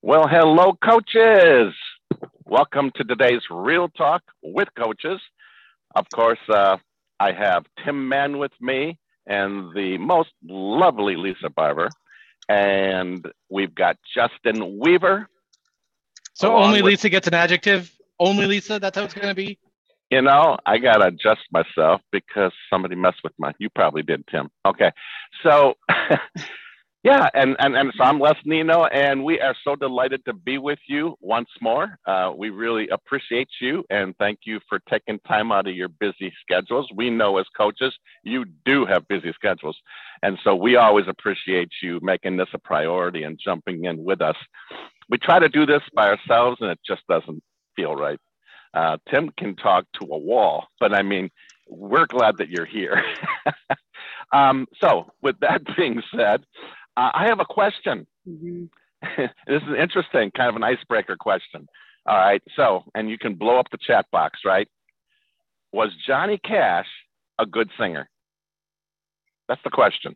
Well, hello, coaches. Welcome to today's Real Talk with Coaches. Of course, uh, I have Tim Mann with me and the most lovely Lisa Barber. And we've got Justin Weaver. So only with- Lisa gets an adjective. Only Lisa. That's how it's going to be. You know, I got to adjust myself because somebody messed with my, you probably did, Tim. Okay. So, yeah, and, and, and so I'm Les Nino, and we are so delighted to be with you once more. Uh, we really appreciate you and thank you for taking time out of your busy schedules. We know as coaches, you do have busy schedules. And so we always appreciate you making this a priority and jumping in with us. We try to do this by ourselves, and it just doesn't feel right. Uh, Tim can talk to a wall, but I mean, we're glad that you're here. um, so, with that being said, uh, I have a question. this is interesting, kind of an icebreaker question. All right, so, and you can blow up the chat box, right? Was Johnny Cash a good singer? That's the question.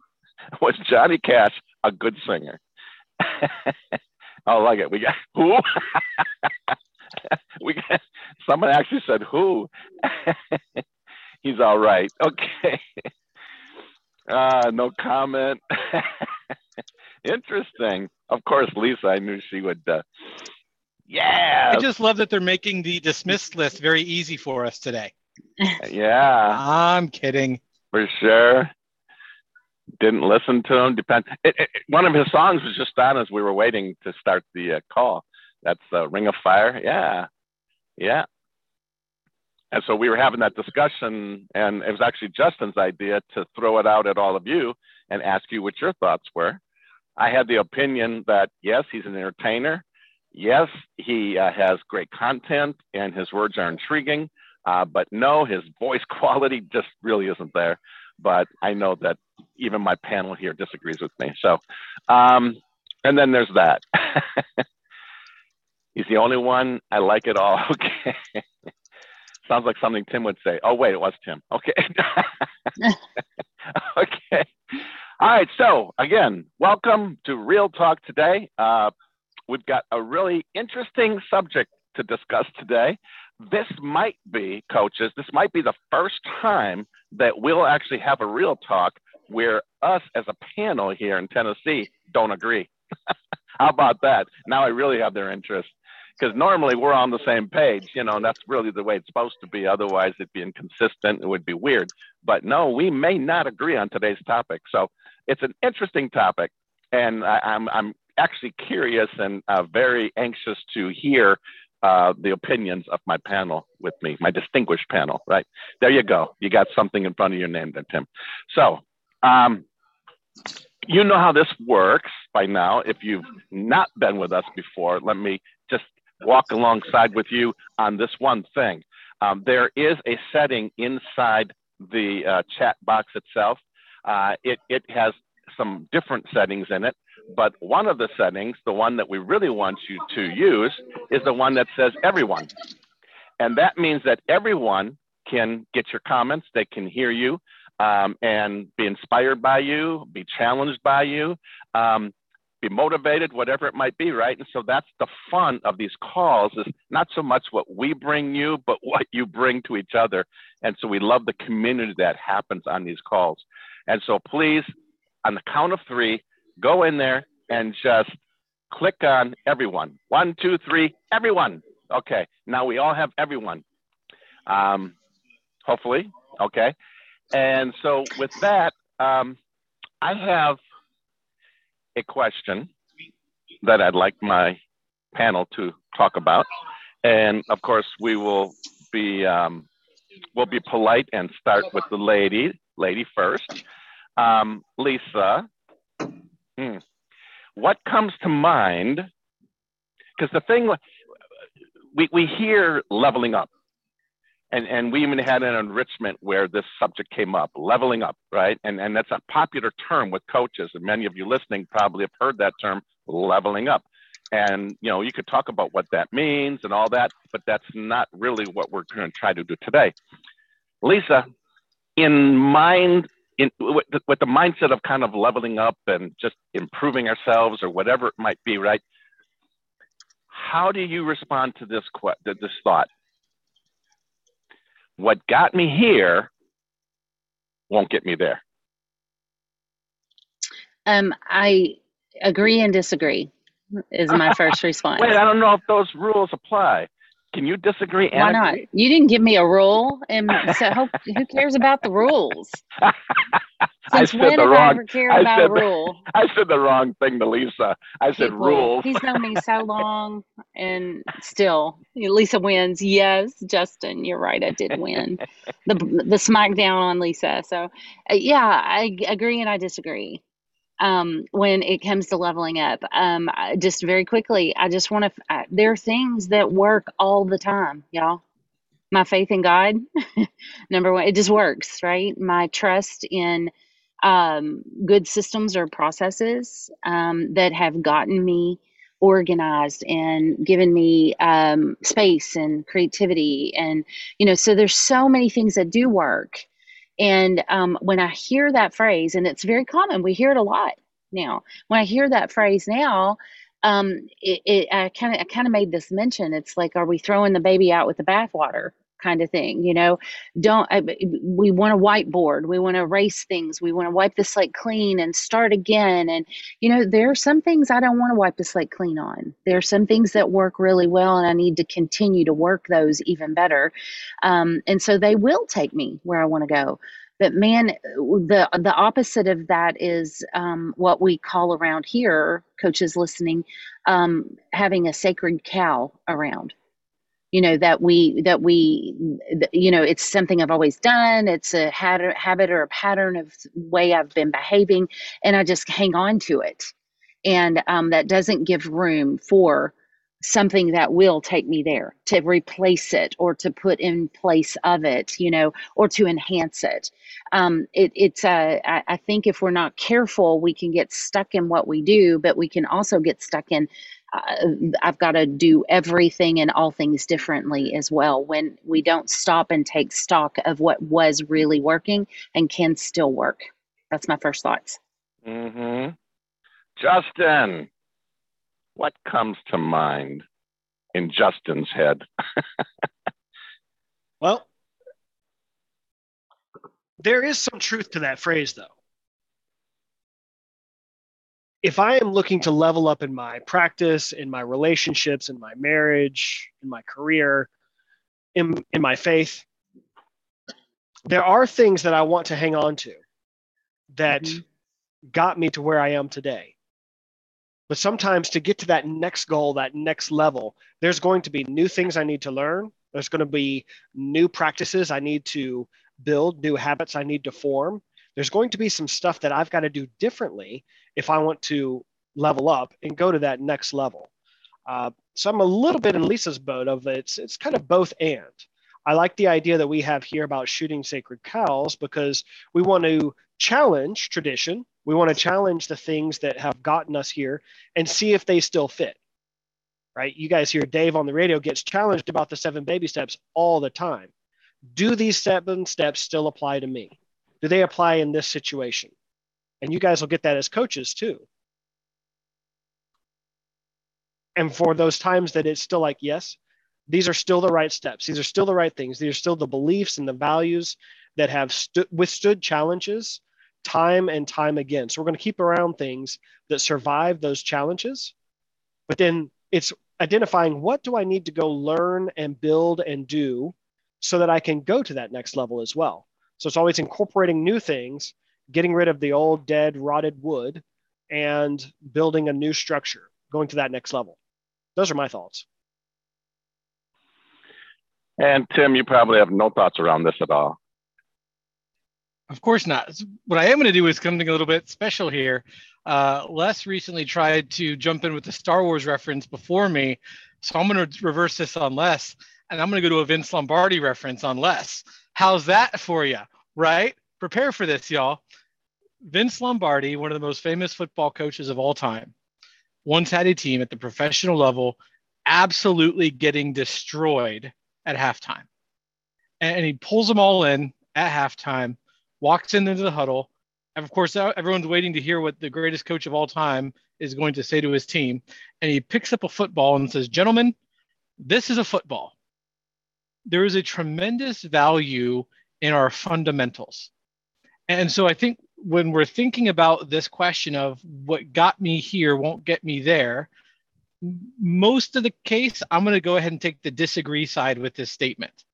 Was Johnny Cash a good singer? I like it. We got who? we got someone actually said who. He's all right. Okay. Uh, no comment. Interesting. Of course, Lisa. I knew she would. Uh, yeah. I just love that they're making the dismissed list very easy for us today. yeah. I'm kidding. For sure. Didn't listen to him. Depend. It, it, one of his songs was just on as we were waiting to start the uh, call. That's uh, Ring of Fire. Yeah, yeah. And so we were having that discussion, and it was actually Justin's idea to throw it out at all of you and ask you what your thoughts were. I had the opinion that yes, he's an entertainer. Yes, he uh, has great content, and his words are intriguing. Uh, but no, his voice quality just really isn't there. But I know that even my panel here disagrees with me. So, um, and then there's that. He's the only one I like it all. Okay. Sounds like something Tim would say. Oh, wait, it was Tim. Okay. okay. All right. So, again, welcome to Real Talk today. Uh, we've got a really interesting subject to discuss today. This might be, coaches, this might be the first time that we'll actually have a real talk where us as a panel here in Tennessee don't agree. How about that? Now I really have their interest because normally we're on the same page, you know, and that's really the way it's supposed to be. Otherwise, it'd be inconsistent. It would be weird. But no, we may not agree on today's topic. So it's an interesting topic, and I, I'm I'm actually curious and uh, very anxious to hear uh, the opinions of my panel with me, my distinguished panel. Right there, you go. You got something in front of your name, there, Tim. So. Um, you know how this works by now. If you've not been with us before, let me just walk alongside with you on this one thing. Um, there is a setting inside the uh, chat box itself. Uh, it, it has some different settings in it, but one of the settings, the one that we really want you to use, is the one that says everyone. And that means that everyone can get your comments, they can hear you, um, and be inspired by you, be challenged by you. Um, be motivated, whatever it might be, right? And so that's the fun of these calls is not so much what we bring you, but what you bring to each other. And so we love the community that happens on these calls. And so please, on the count of three, go in there and just click on everyone. One, two, three, everyone. Okay, now we all have everyone. Um, hopefully, okay. And so with that, um, I have a question that I'd like my panel to talk about. And of course, we will be um, we'll be polite and start with the lady, lady first. Um, Lisa, hmm, what comes to mind? Because the thing we we hear leveling up, and and we even had an enrichment where this subject came up, leveling up, right? And and that's a popular term with coaches, and many of you listening probably have heard that term, leveling up. And you know, you could talk about what that means and all that, but that's not really what we're going to try to do today. Lisa, in mind in with the, with the mindset of kind of leveling up and just improving ourselves or whatever it might be, right? How do you respond to this this thought? What got me here won't get me there. Um, I agree and disagree. Is my first response. Wait, I don't know if those rules apply. Can you disagree? Why not? agree? You didn't give me a rule, and so who, who cares about the rules? I said the I wrong- I about said the- rule? I said the wrong thing to Lisa. I said People- rules. He's known me so long, and still, Lisa wins. Yes, Justin, you're right. I did win the the smackdown on Lisa. So, uh, yeah, I agree and I disagree. Um, when it comes to leveling up, um, I- just very quickly, I just want to. There are things that work all the time, y'all. My faith in God, number one, it just works, right? My trust in um, good systems or processes um, that have gotten me organized and given me um, space and creativity and you know so there's so many things that do work. And um, when i hear that phrase and it's very common we hear it a lot now. When i hear that phrase now um, it, it i kind of i kind of made this mention. It's like are we throwing the baby out with the bathwater kind of thing you know? Don't I, we want to whiteboard we want to erase things we want to wipe the slate clean and start again and you know there are some things i don't want to wipe the slate clean on. There are some things that work really well and i need to continue to work those even better. Um, and so they will take me where i want to go. But man the the opposite of that is um, what we call around here coaches listening um, having a sacred cow around you know that we that we you know it's something i've always done. It's a habit, or a pattern of way i've been behaving and i just hang on to it. And um, that doesn't give room for something that will take me there to replace it or to put in place of it you know or to enhance it. Um, it, it's uh, I, I think if we're not careful we can get stuck in what we do but we can also get stuck in uh, I've got to do everything and all things differently as well when we don't stop and take stock of what was really working and can still work. That's my first thoughts. hmm Justin, what comes to mind in Justin's head? Well, there is some truth to that phrase, though. If I am looking to level up in my practice, in my relationships, in my marriage, in my career, in, in my faith, there are things that I want to hang on to that Mhm. got me to where I am today. But sometimes to get to that next goal, that next level, there's going to be new things I need to learn. There's going to be new practices I need to build, new habits I need to form. There's going to be some stuff that I've got to do differently if I want to level up and go to that next level. Uh, so I'm a little bit in Lisa's boat of it's it's kind of both and. I like the idea that we have here about shooting sacred cows because we want to challenge tradition. We want to challenge the things that have gotten us here and see if they still fit. Right? You guys hear Dave on the radio gets challenged about the seven baby steps all the time. Do these seven steps still apply to me? Do they apply in this situation? And you guys will get that as coaches too. And for those times that it's still like, yes, these are still the right steps. These are still the right things. These are still the beliefs and the values that have stu- withstood challenges time and time again. So we're going to keep around things that survive those challenges. But then it's identifying what do I need to go learn and build and do so that I can go to that next level as well. So it's always incorporating new things, getting rid of the old, dead, rotted wood, and building a new structure, going to that next level. Those are my thoughts. And Tim, you probably have no thoughts around this at all. Of course not. What I am going to do is something a little bit special here. Uh, Les recently tried to jump in with the Star Wars reference before me, so I'm going to reverse this on Les, and I'm going to go to a Vince Lombardi reference on Les. How's that for you? Right? Prepare for this, y'all. Vince Lombardi, one of the most famous football coaches of all time, once had a team at the professional level absolutely getting destroyed at halftime. And he pulls them all in at halftime walks in into the huddle. And of course, everyone's waiting to hear what the greatest coach of all time is going to say to his team. And he picks up a football and says, Gentlemen, this is a football. There is a tremendous value in our fundamentals. And so I think when we're thinking about this question of what got me here won't get me there, most of the case, I'm going to go ahead and take the disagree side with this statement.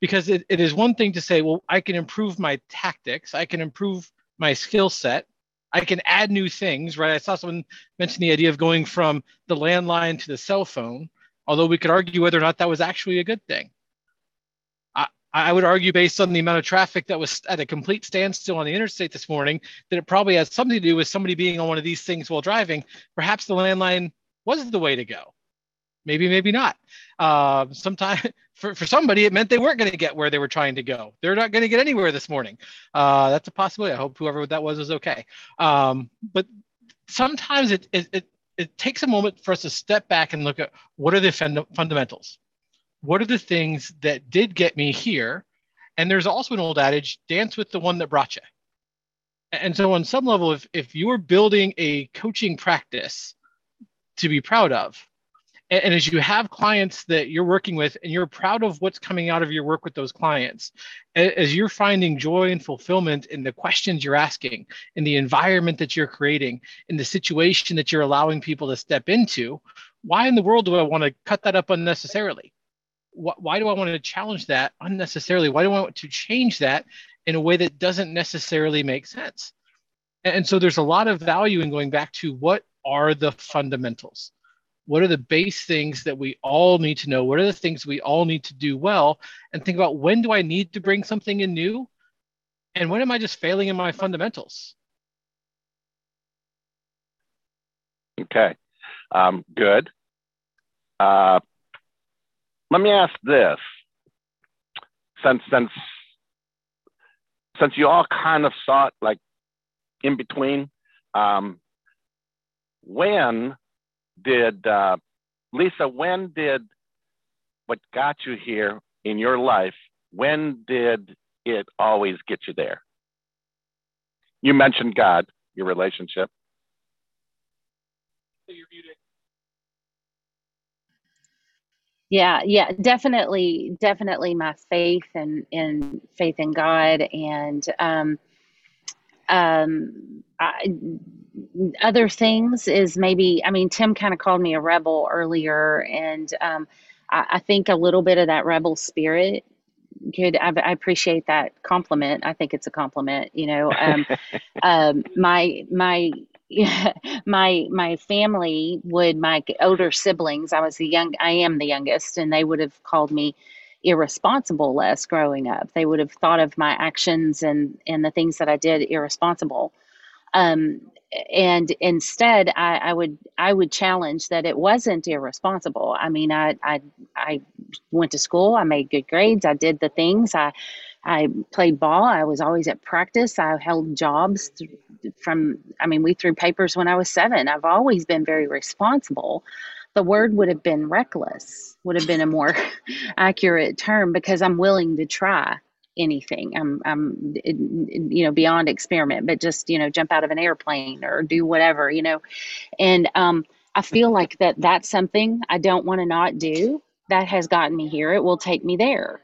Because it, it is one thing to say, well, I can improve my tactics, I can improve my skill set, I can add new things, right? I saw someone mention the idea of going from the landline to the cell phone, although we could argue whether or not that was actually a good thing. I, would argue, based on the amount of traffic that was at a complete standstill on the interstate this morning, that it probably has something to do with somebody being on one of these things while driving. Perhaps the landline was the way to go. Maybe, maybe not. Uh, sometime for, for somebody, it meant they weren't going to get where they were trying to go. They're not going to get anywhere this morning. Uh, that's a possibility. I hope whoever that was was okay. Um, but sometimes it, it, it, it takes a moment for us to step back and look at what are the fund- fundamentals? What are the things that did get me here? And there's also an old adage dance with the one that brought you. And so, on some level, if, if you're building a coaching practice to be proud of. And, and as you have clients that you're working with and you're proud of what's coming out of your work with those clients, as you're finding joy and fulfillment in the questions you're asking, in the environment that you're creating, in the situation that you're allowing people to step into, why in the world do I want to cut that up unnecessarily? Why do I want to challenge that unnecessarily? Why do I want to change that in a way that doesn't necessarily make sense? And so there's a lot of value in going back to what are the fundamentals? What are the base things that we all need to know? What are the things we all need to do well? And think about when do I need to bring something in new? And when am I just failing in my fundamentals? Okay, um, good. Uh, let me ask this: since since since you all kind of saw it like in between, um, when did uh, Lisa? When did what got you here in your life? When did it always get you there? You mentioned God, your relationship. Yeah, yeah, definitely, definitely my faith and in faith in God and um, um, I, other things is maybe, I mean, Tim kind of called me a rebel earlier, and um, I, I, think a little bit of that rebel spirit could, I, I, appreciate that compliment. I think it's a compliment, you know. Um, um, my, my, my my family would my older siblings i was the young i am the youngest and they would have called me irresponsible Les growing up they would have thought of my actions and and the things that i did irresponsible um, and instead I, I, would I would challenge that it wasn't irresponsible. I mean, I, I I went to school, I made good grades, I did the things, I I played ball, I was always at practice, I held jobs from I mean, we threw papers when I was seven. I've always been very responsible. The word would have been reckless, would have been a more accurate term because I'm willing to try anything. I'm, I'm, you know, beyond experiment, but just, you know, jump out of an airplane or do whatever, you know. And um, I feel like that that's something I don't want to not do. That has gotten me here. It will take me there.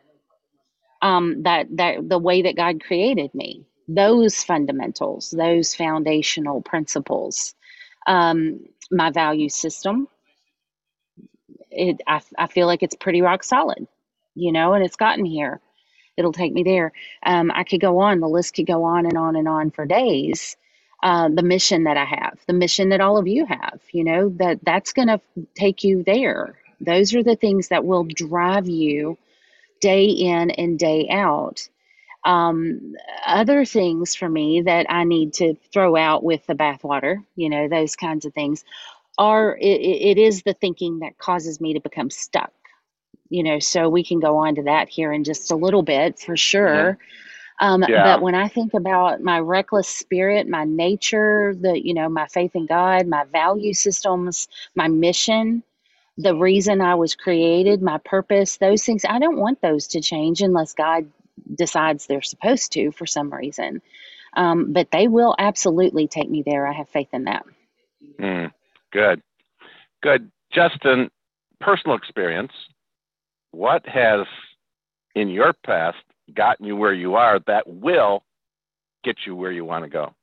Um, that that the way that God created me, those fundamentals, those foundational principles, um, my value system. It, I, I feel like it's pretty rock solid, you know, and it's gotten here it'll take me there. Um, I could go on, the list could go on and on and on for days. Uh, the mission that I have, the mission that all of you have, you know, that that's going to take you there. Those are the things that will drive you day in and day out. Um, other things for me that I need to throw out with the bathwater, you know, those kinds of things, are it, it is the thinking that causes me to become stuck you know, so we can go on to that here in just a little bit for sure. Mm-hmm. Um, yeah. But when I think about my reckless spirit, my nature, the you know, my faith in God, my value systems, my mission, the reason I was created, my purpose, those things, I don't want those to change unless God decides they're supposed to for some reason. Um, but they will absolutely take me there. I have faith in that. Mm, good, good. Justin, personal experience. What has in your past gotten you where you are that will get you where you want to go,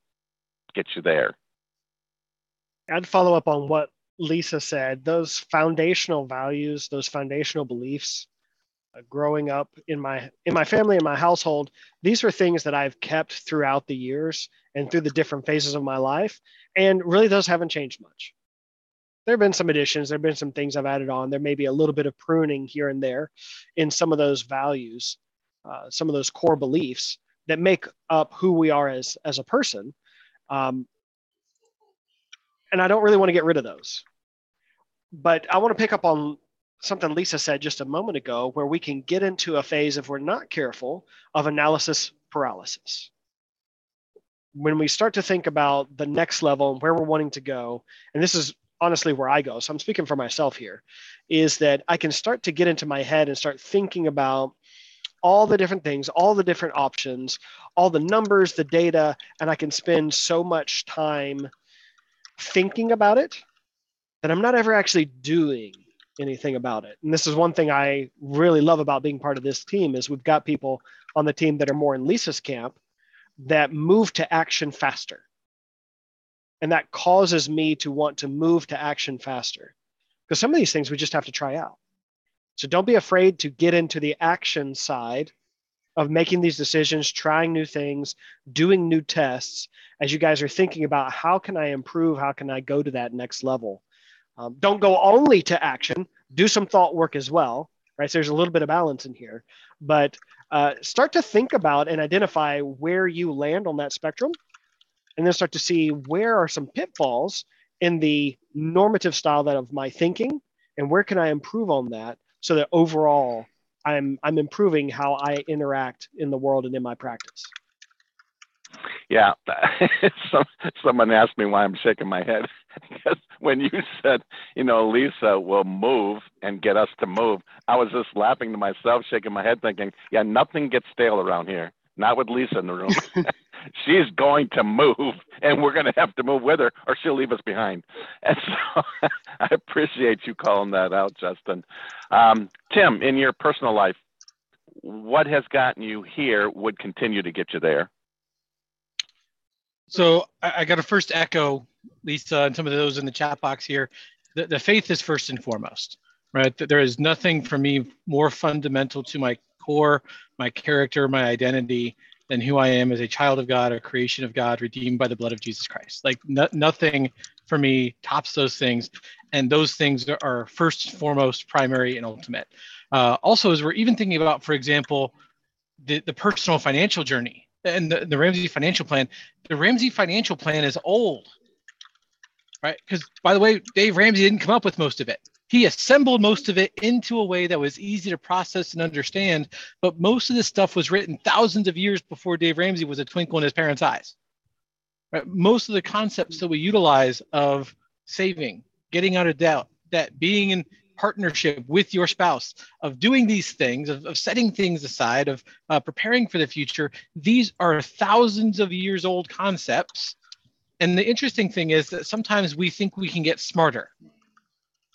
get you there? I'd follow up on what Lisa said. Those foundational values, those foundational beliefs, uh, growing up in my in my family and my household, these are things that I've kept throughout the years and through the different phases of my life, and really those haven't changed much. There have been some additions. There have been some things I've added on. There may be a little bit of pruning here and there in some of those values, uh, some of those core beliefs that make up who we are as as a person. Um, and I don't really want to get rid of those. But I want to pick up on something Lisa said just a moment ago, where we can get into a phase, if we're not careful, of analysis paralysis. When we start to think about the next level and where we're wanting to go, and this is honestly where I go, so I'm speaking for myself here, is that I can start to get into my head and start thinking about all the different things, all the different options, all the numbers, the data, and I can spend so much time thinking about it that I'm not ever actually doing anything about it. And this is one thing I really love about being part of this team is we've got people on the team that are more in Lisa's camp that move to action faster. And that causes me to want to move to action faster. Because some of these things we just have to try out. So don't be afraid to get into the action side of making these decisions, trying new things, doing new tests as you guys are thinking about how can I improve? How can I go to that next level? Um, don't go only to action, do some thought work as well, right? So there's a little bit of balance in here, but uh, start to think about and identify where you land on that spectrum, and then start to see where are some pitfalls in the normative style that of my thinking, and where can I improve on that so that overall I'm I'm improving how I interact in the world and in my practice. Yeah, Some, someone asked me why I'm shaking my head because when you said, you know, Lisa will move and get us to move, I was just laughing to myself, shaking my head, thinking, yeah, nothing gets stale around here. Not with Lisa in the room. She's going to move, and we're going to have to move with her, or she'll leave us behind. And so I appreciate you calling that out, Justin. Um, Tim, in your personal life, what has gotten you here would continue to get you there? So I, I got to first echo Lisa and some of those in the chat box here. The, the faith is first and foremost, right? There is nothing for me more fundamental to my core, my character, my identity than who I am as a child of God, a creation of God, redeemed by the blood of Jesus Christ. Like no, nothing for me tops those things, and those things are first, foremost, primary, and ultimate. Uh, also, as we're even thinking about, for example, the, the personal financial journey, and the, the Ramsey financial plan, the Ramsey financial plan is old, right? Because by the way, Dave Ramsey didn't come up with most of it. He assembled most of it into a way that was easy to process and understand. But most of this stuff was written thousands of years before Dave Ramsey was a twinkle in his parents' eyes. Right? Most of the concepts that we utilize of saving, getting out of debt, that being in partnership with your spouse of doing these things of, of setting things aside of uh, preparing for the future these are thousands of years old concepts and the interesting thing is that sometimes we think we can get smarter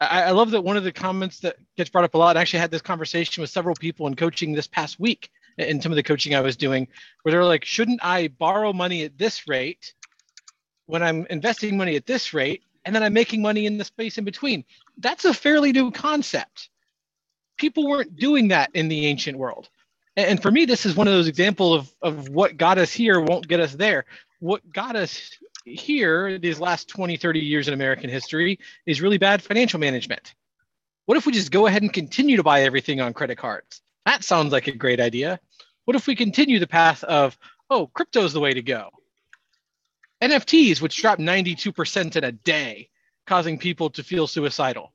I, I love that one of the comments that gets brought up a lot I actually had this conversation with several people in coaching this past week in some of the coaching i was doing where they're like shouldn't i borrow money at this rate when i'm investing money at this rate and then I'm making money in the space in between. That's a fairly new concept. People weren't doing that in the ancient world. And for me, this is one of those examples of, of what got us here won't get us there. What got us here these last 20, 30 years in American history is really bad financial management. What if we just go ahead and continue to buy everything on credit cards? That sounds like a great idea. What if we continue the path of, oh, crypto is the way to go? NFTs, which dropped 92% in a day, causing people to feel suicidal.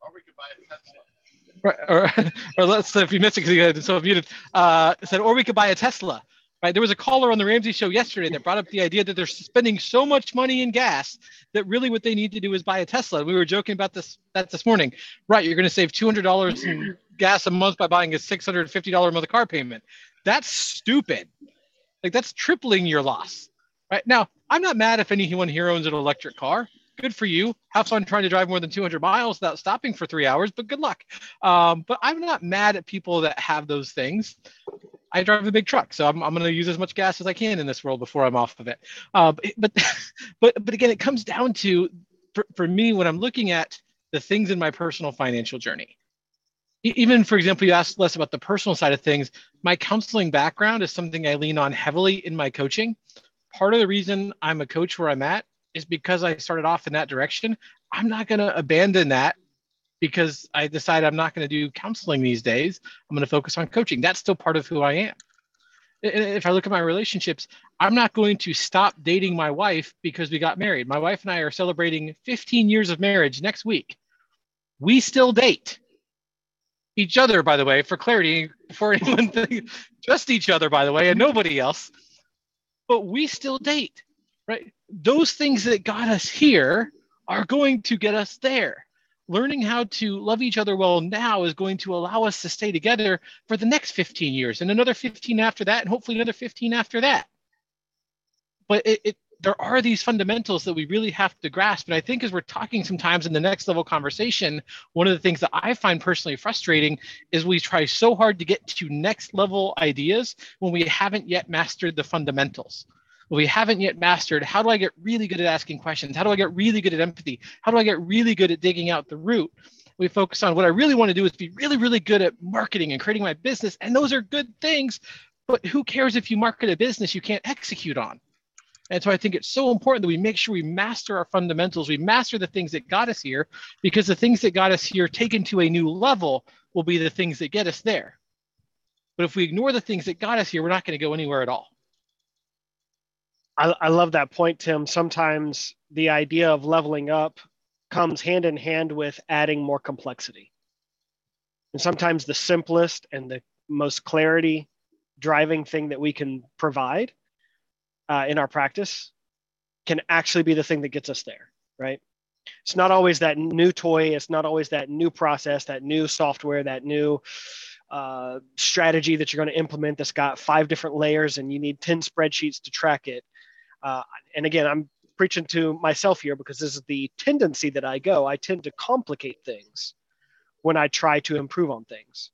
Or we could buy a Tesla. Or, or, or let's if you missed it because you had so muted, uh, said, or we could buy a Tesla. Right? There was a caller on the Ramsey show yesterday that brought up the idea that they're spending so much money in gas that really what they need to do is buy a Tesla. We were joking about this that this morning. Right, you're going to save $200 in gas a month by buying a $650 a month car payment That's stupid. Like that's tripling your loss. Right now, I'm not mad if anyone here owns an electric car. Good for you. Have fun trying to drive more than 200 miles without stopping for three hours, but good luck. Um, but I'm not mad at people that have those things. I drive a big truck, so I'm, I'm going to use as much gas as I can in this world before I'm off of it. Uh, but, but, but again, it comes down to, for, for me, when I'm looking at the things in my personal financial journey, even for example, you asked Les about the personal side of things. My counseling background is something I lean on heavily in my coaching. Part of the reason I'm a coach where I'm at is because I started off in that direction. I'm not going to abandon that because I decide I'm not going to do counseling these days. I'm going to focus on coaching. That's still part of who I am. If I look at my relationships, I'm not going to stop dating my wife because we got married. My wife and I are celebrating 15 years of marriage next week. We still date each other, by the way, for clarity, before anyone think, just each other, by the way, and nobody else. But we still date, right? Those things that got us here are going to get us there. Learning how to love each other well now is going to allow us to stay together for the next 15 years and another 15 after that, and hopefully another 15 after that. But it, it there are these fundamentals that we really have to grasp. And I think as we're talking sometimes in the next level conversation, one of the things that I find personally frustrating is we try so hard to get to next level ideas when we haven't yet mastered the fundamentals. We haven't yet mastered how do I get really good at asking questions? How do I get really good at empathy? How do I get really good at digging out the root? We focus on what I really want to do is be really, really good at marketing and creating my business. And those are good things. But who cares if you market a business you can't execute on? And so I think it's so important that we make sure we master our fundamentals, we master the things that got us here, because the things that got us here taken to a new level will be the things that get us there. But if we ignore the things that got us here, we're not going to go anywhere at all. I, I love that point, Tim. Sometimes the idea of leveling up comes hand in hand with adding more complexity. And sometimes the simplest and the most clarity driving thing that we can provide uh, in our practice can actually be the thing that gets us there, right? It's not always that new toy. It's not always that new process, that new software, that new uh, strategy that you're going to implement that's got five different layers and you need 10 spreadsheets to track it. Uh, and again, I'm preaching to myself here because this is the tendency that I go. I tend to complicate things when I try to improve on things.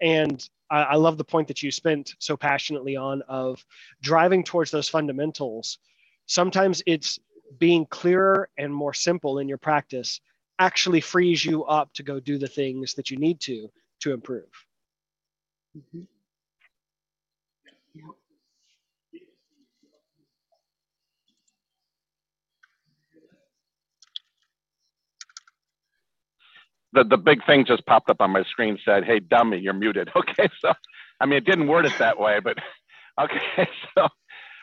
And I, I love the point that you spent so passionately on of driving towards those fundamentals. Sometimes it's being clearer and more simple in your practice actually frees you up to go do the things that you need to to improve. Mm-hmm. The, the big thing just popped up on my screen said, Hey, dummy, you're muted. Okay. So, I mean, it didn't word it that way, but okay. So,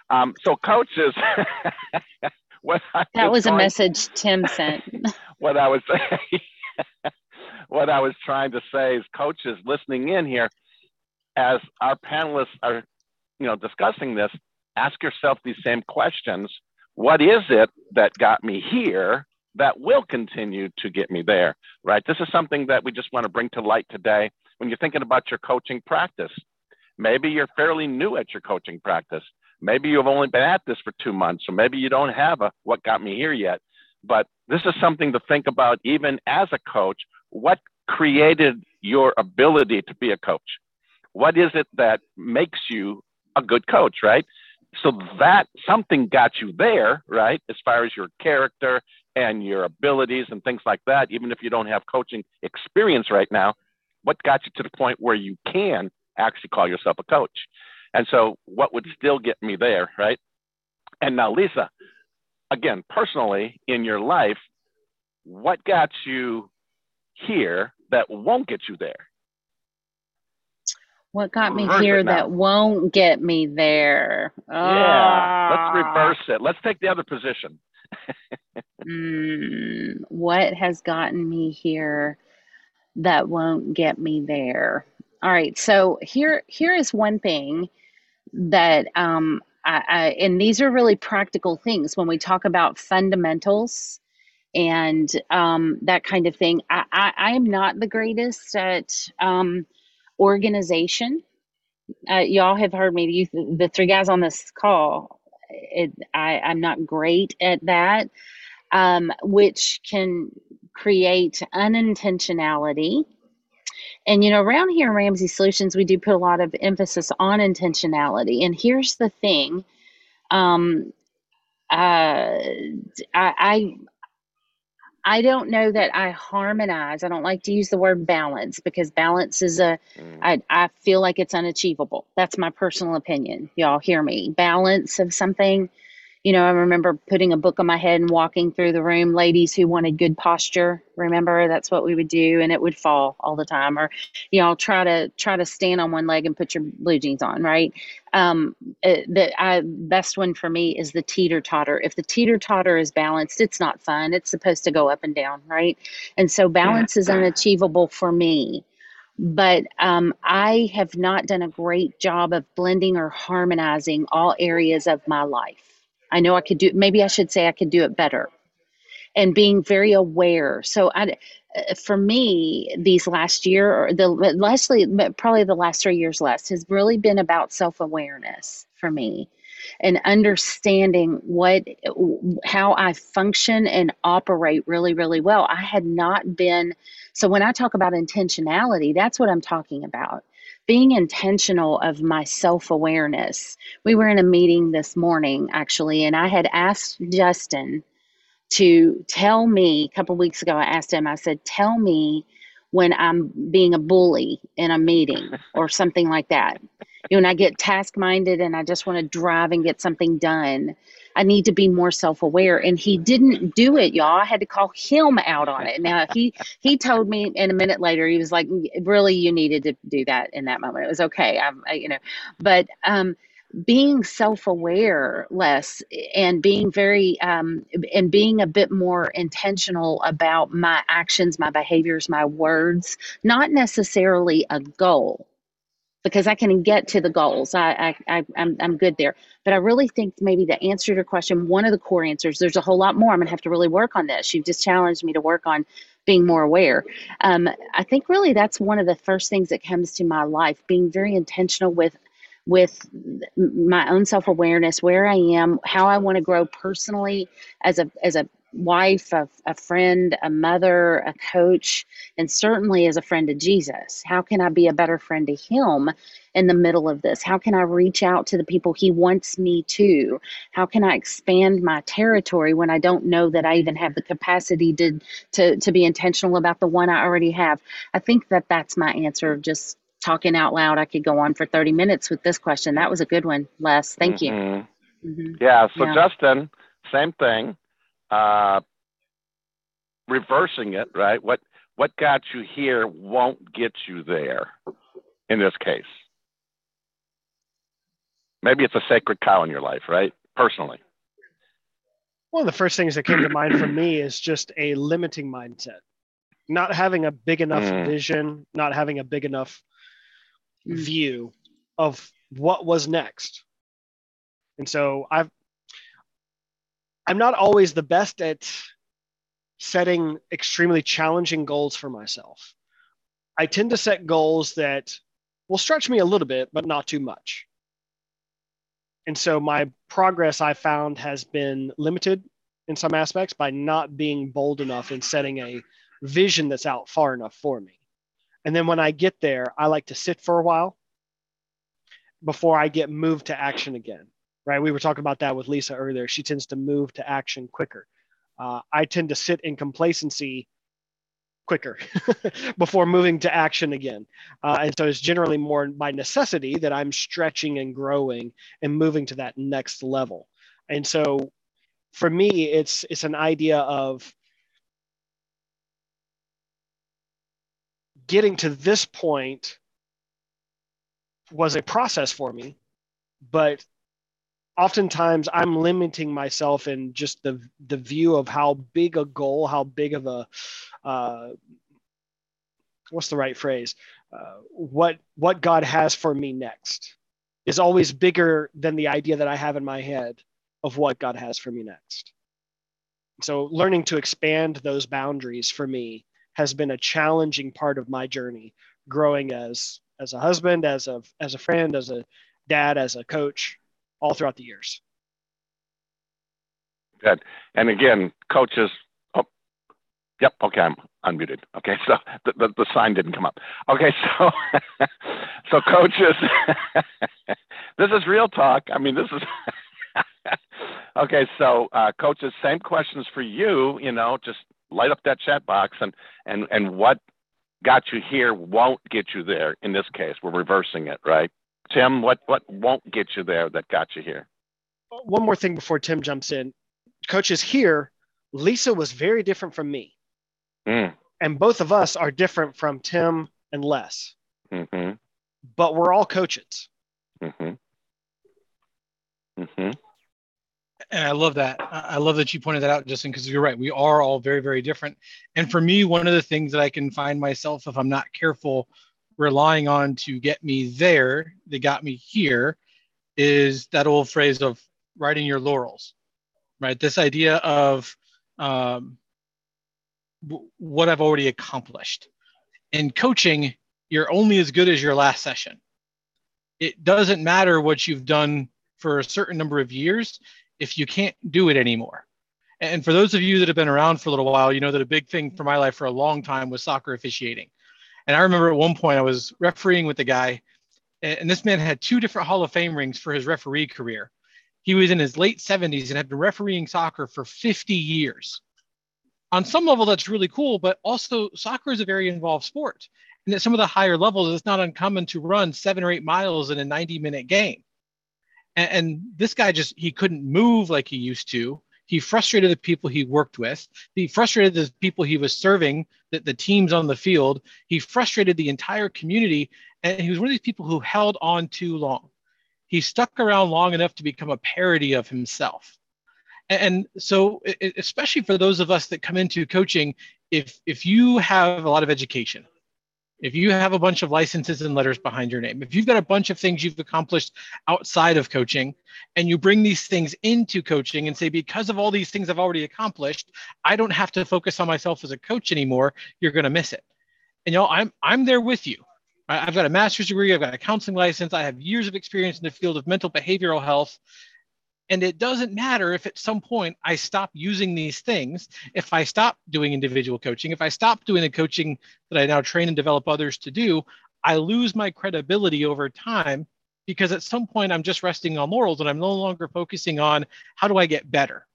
um, so coaches, what I that was, was a message Tim sent. what I was what I was trying to say is coaches listening in here, as our panelists are, you know, discussing this, ask yourself these same questions. What is it that got me here? That will continue to get me there, right? This is something that we just want to bring to light today when you're thinking about your coaching practice. Maybe you're fairly new at your coaching practice. Maybe you've only been at this for two months, or maybe you don't have a what got me here yet. But this is something to think about even as a coach. What created your ability to be a coach? What is it that makes you a good coach, right? So that something got you there, right? As far as your character and your abilities and things like that, even if you don't have coaching experience right now, what got you to the point where you can actually call yourself a coach? And so, what would still get me there, right? And now, Lisa, again, personally in your life, what got you here that won't get you there? What got me reverse here that won't get me there? Yeah, let's reverse it. Let's take the other position. mm, what has gotten me here that won't get me there? All right, so here here is one thing that um, I, I, and these are really practical things when we talk about fundamentals and um, that kind of thing. I, I, I am not the greatest at um, organization Uh, y'all have heard me the, the three guys on this call. It, I, I'm not great at that, um, which can create unintentionality. And you know, around here in Ramsey Solutions, we do put a lot of emphasis on intentionality. And here's the thing: um, uh, I, I I don't know that I harmonize. I don't like to use the word balance because balance is a. Mm. I, I feel like it's unachievable. That's my personal opinion. Y'all hear me. Balance of something you know, I remember putting a book on my head and walking through the room. Ladies who wanted good posture, remember that's what we would do, and it would fall all the time. Or, you know, try to try to stand on one leg and put your blue jeans on. Right. Um, it, the I, best one for me is the teeter totter. If the teeter totter is balanced, it's not fun. It's supposed to go up and down, right? And so balance is unachievable for me but um, I have not done a great job of blending or harmonizing all areas of my life. I know I could do, maybe I should say I could do it better and being very aware. So I, uh, for me, these last year or the lastly, probably the last three years Les has really been about self-awareness for me and understanding what how I function and operate really really well. I had not been so when I talk about intentionality, that's what I'm talking about being intentional of my self awareness. We were in a meeting this morning, actually, and I had asked Justin to tell me a couple weeks ago. I asked him, I said, Tell me when I'm being a bully in a meeting or something like that. When I get task minded and I just want to drive and get something done. I need to be more self-aware. And he didn't do it, y'all. I had to call him out on it. Now he he told me in a minute later, he was like, really, you needed to do that in that moment. It was okay. I'm I, you know, but um being self-aware Les and being very um, and being a bit more intentional about my actions my behaviors my words not necessarily a goal because I can get to the goals. I, I, I I'm, I'm good there. But I really think maybe the answer to your question, one of the core answers, there's a whole lot more. I'm gonna have to really work on this. You've just challenged me to work on being more aware. Um, I think really that's one of the first things that comes to my life, being very intentional with with my own self-awareness where i am how i want to grow personally as a as a wife, a, a friend, a mother, a coach, and certainly as a friend to Jesus? How can I be a better friend to Him in the middle of this? How can I reach out to the people He wants me to? How can I expand my territory when I don't know that I even have the capacity to to to be intentional about the one I already have? I think that that's my answer. Just talking out loud, I could go on for 30 minutes with this question. That was a good one, Les. Thank you. Mm-hmm. Mm-hmm. Yeah. So Yeah. Justin, same thing. Uh, reversing it, right? What what got you here won't get you there. In this case, maybe it's a sacred cow in your life, right? Personally. One of the first things that came to mind for me is just a limiting mindset. Not having a big enough Mm. vision, not having a big enough Mm. view of what was next. And so I've I'm not always the best at setting extremely challenging goals for myself. I tend to set goals that will stretch me a little bit, but not too much. And so my progress I found has been limited in some aspects by not being bold enough in setting a vision that's out far enough for me. And then when I get there, I like to sit for a while before I get moved to action again. Right? We were talking about that with Lisa earlier. She tends to move to action quicker. Uh, I tend to sit in complacency quicker before moving to action again. Uh, and so it's generally more by necessity that I'm stretching and growing and moving to that next level. And so for me, it's it's an idea of getting to this point was a process for me, but oftentimes I'm limiting myself in just the the view of how big a goal, how big of a uh, what's the right phrase? Uh, what what God has for me next is always bigger than the idea that I have in my head of what God has for me next. So learning to expand those boundaries for me has been a challenging part of my journey growing as as a husband, as a as a friend, as a dad, as a coach, all throughout the years. Good. And again, coaches. Oh, yep. Okay, I'm unmuted. Okay, so the, the, the sign didn't come up. Okay, so so coaches, this is real talk. I mean, this is okay. So uh, coaches, same questions for you. You know, just light up that chat box and and and what got you here won't get you there. In this case, we're reversing it, right? Tim, what what won't get you there that got you here? One more thing before Tim jumps in. Coaches here, Lisa was very different from me. Mm. And both of us are different from Tim and Les. Mm-hmm. But we're all coaches. Mm-hmm. Mm-hmm. And I love that. I love that you pointed that out, Justin, because you're right. We are all very, very different. And for me, one of the things that I can find myself, if I'm not careful, relying on to get me there, that got me here, is that old phrase of riding your laurels, right? This idea of um, w- what I've already accomplished. In coaching, you're only as good as your last session. It doesn't matter what you've done for a certain number of years if you can't do it anymore. And for those of you that have been around for a little while, you know that a big thing for my life for a long time was soccer officiating. And I remember at one point I was refereeing with a guy, and this man had two different Hall of Fame rings for his referee career. He was in his late 70s and had been refereeing soccer for 50 years. On some level, that's really cool, but also soccer is a very involved sport. And at some of the higher levels, it's not uncommon to run seven or eight miles in a 90 minute game. And, and this guy just, he couldn't move like he used to. He frustrated the people he worked with. He frustrated the people he was serving, the, the teams on the field. He frustrated the entire community. And he was one of these people who held on too long. He stuck around long enough to become a parody of himself. And so, especially for those of us that come into coaching, if if you have a lot of education, if you have a bunch of licenses and letters behind your name, if you've got a bunch of things you've accomplished outside of coaching, and you bring these things into coaching and say, because of all these things I've already accomplished, I don't have to focus on myself as a coach anymore, you're going to miss it. And know, I'm I'm there with you. I've got a master's degree, I've got a counseling license, I have years of experience in the field of mental behavioral health. And it doesn't matter if at some point I stop using these things, if I stop doing individual coaching, if I stop doing the coaching that I now train and develop others to do, I lose my credibility over time because at some point I'm just resting on laurels and I'm no longer focusing on how do I get better?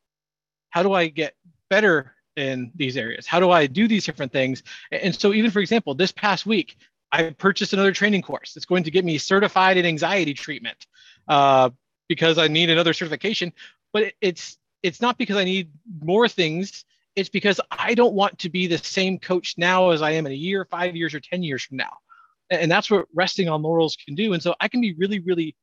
How do I get better in these areas? How do I do these different things? And so, even for example, this past week, I purchased another training course. It's going to get me certified in anxiety treatment. Uh, because I need another certification, but it's it's not because I need more things. It's because I don't want to be the same coach now as I am in a year, five years, or 10 years from now. And that's what resting on laurels can do. And so I can be really, really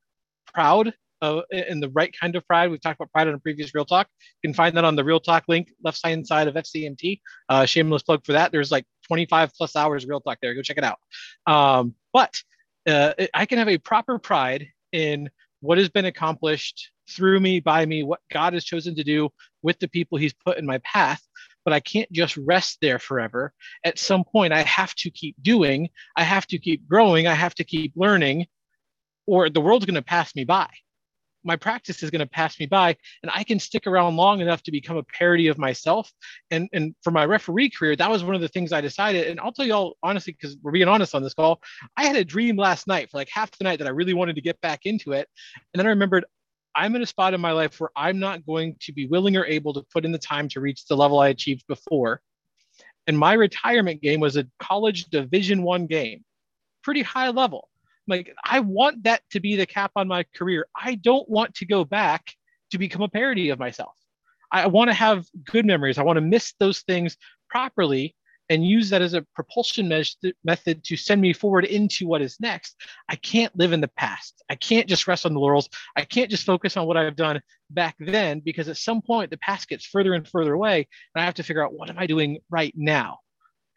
proud of, and the right kind of pride. We've talked about pride on a previous Real Talk. You can find that on the Real Talk link, left hand side of FCMT. Uh, shameless plug for that. There's like 25 plus hours Real Talk there. Go check it out. Um, but uh, I can have a proper pride in what has been accomplished through me, by me, what God has chosen to do with the people He's put in my path. But I can't just rest there forever. At some point, I have to keep doing, I have to keep growing, I have to keep learning, or the world's going to pass me by my practice is going to pass me by and i can stick around long enough to become a parody of myself. And and for my referee career that was one of the things i decided and i'll tell you all honestly because we're being honest on this call i had a dream last night for like half the night that i really wanted to get back into it. And then i remembered i'm in a spot in my life where i'm not going to be willing or able to put in the time to reach the level i achieved before. And my retirement game was a college division one game pretty high level like I want that to be the cap on my career. I don't want to go back to become a parody of myself. I want to have good memories. I want to miss those things properly and use that as a propulsion me- method to send me forward into what is next. I can't live in the past. I can't just rest on the laurels. I can't just focus on what I've done back then because at some point the past gets further and further away and I have to figure out what am I doing right now?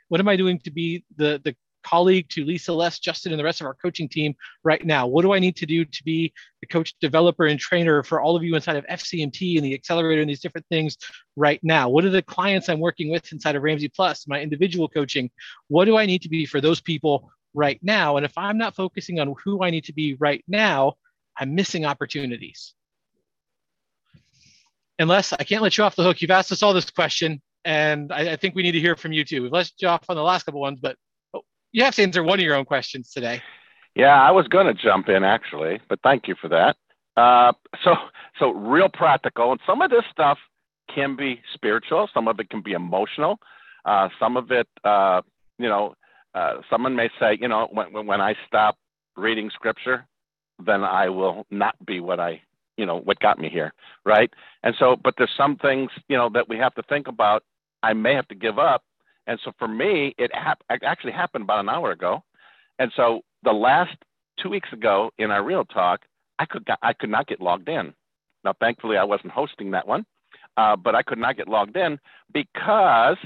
What am I doing to be the the colleague to Lisa Les, Justin, and the rest of our coaching team right now? What do I need to do to be the coach, developer, and trainer for all of you inside of FCMT and the accelerator and these different things right now? What are the clients I'm working with inside of Ramsey Plus, my individual coaching? What do I need to be for those people right now. And if I'm not focusing on who I need to be right now, I'm missing opportunities. Unless I can't let you off the hook, you've asked us all this question, and I, I think we need to hear from you too. We've let you off on the last couple ones, but you have to answer one of your own questions today. Yeah, I was going to jump in actually, but thank you for that. Uh, so, so real practical, and some of this stuff can be spiritual, some of it can be emotional, uh, some of it, uh, you know, uh, someone may say, you know, when when I stop reading scripture, then I will not be what I, you know, what got me here, right? And so, but there's some things, you know, that we have to think about. I may have to give up, and so for me, it, hap- it actually happened about an hour ago, and so the last two weeks ago in our real talk, I could I could not get logged in. Now, thankfully, I wasn't hosting that one, uh, but I could not get logged in because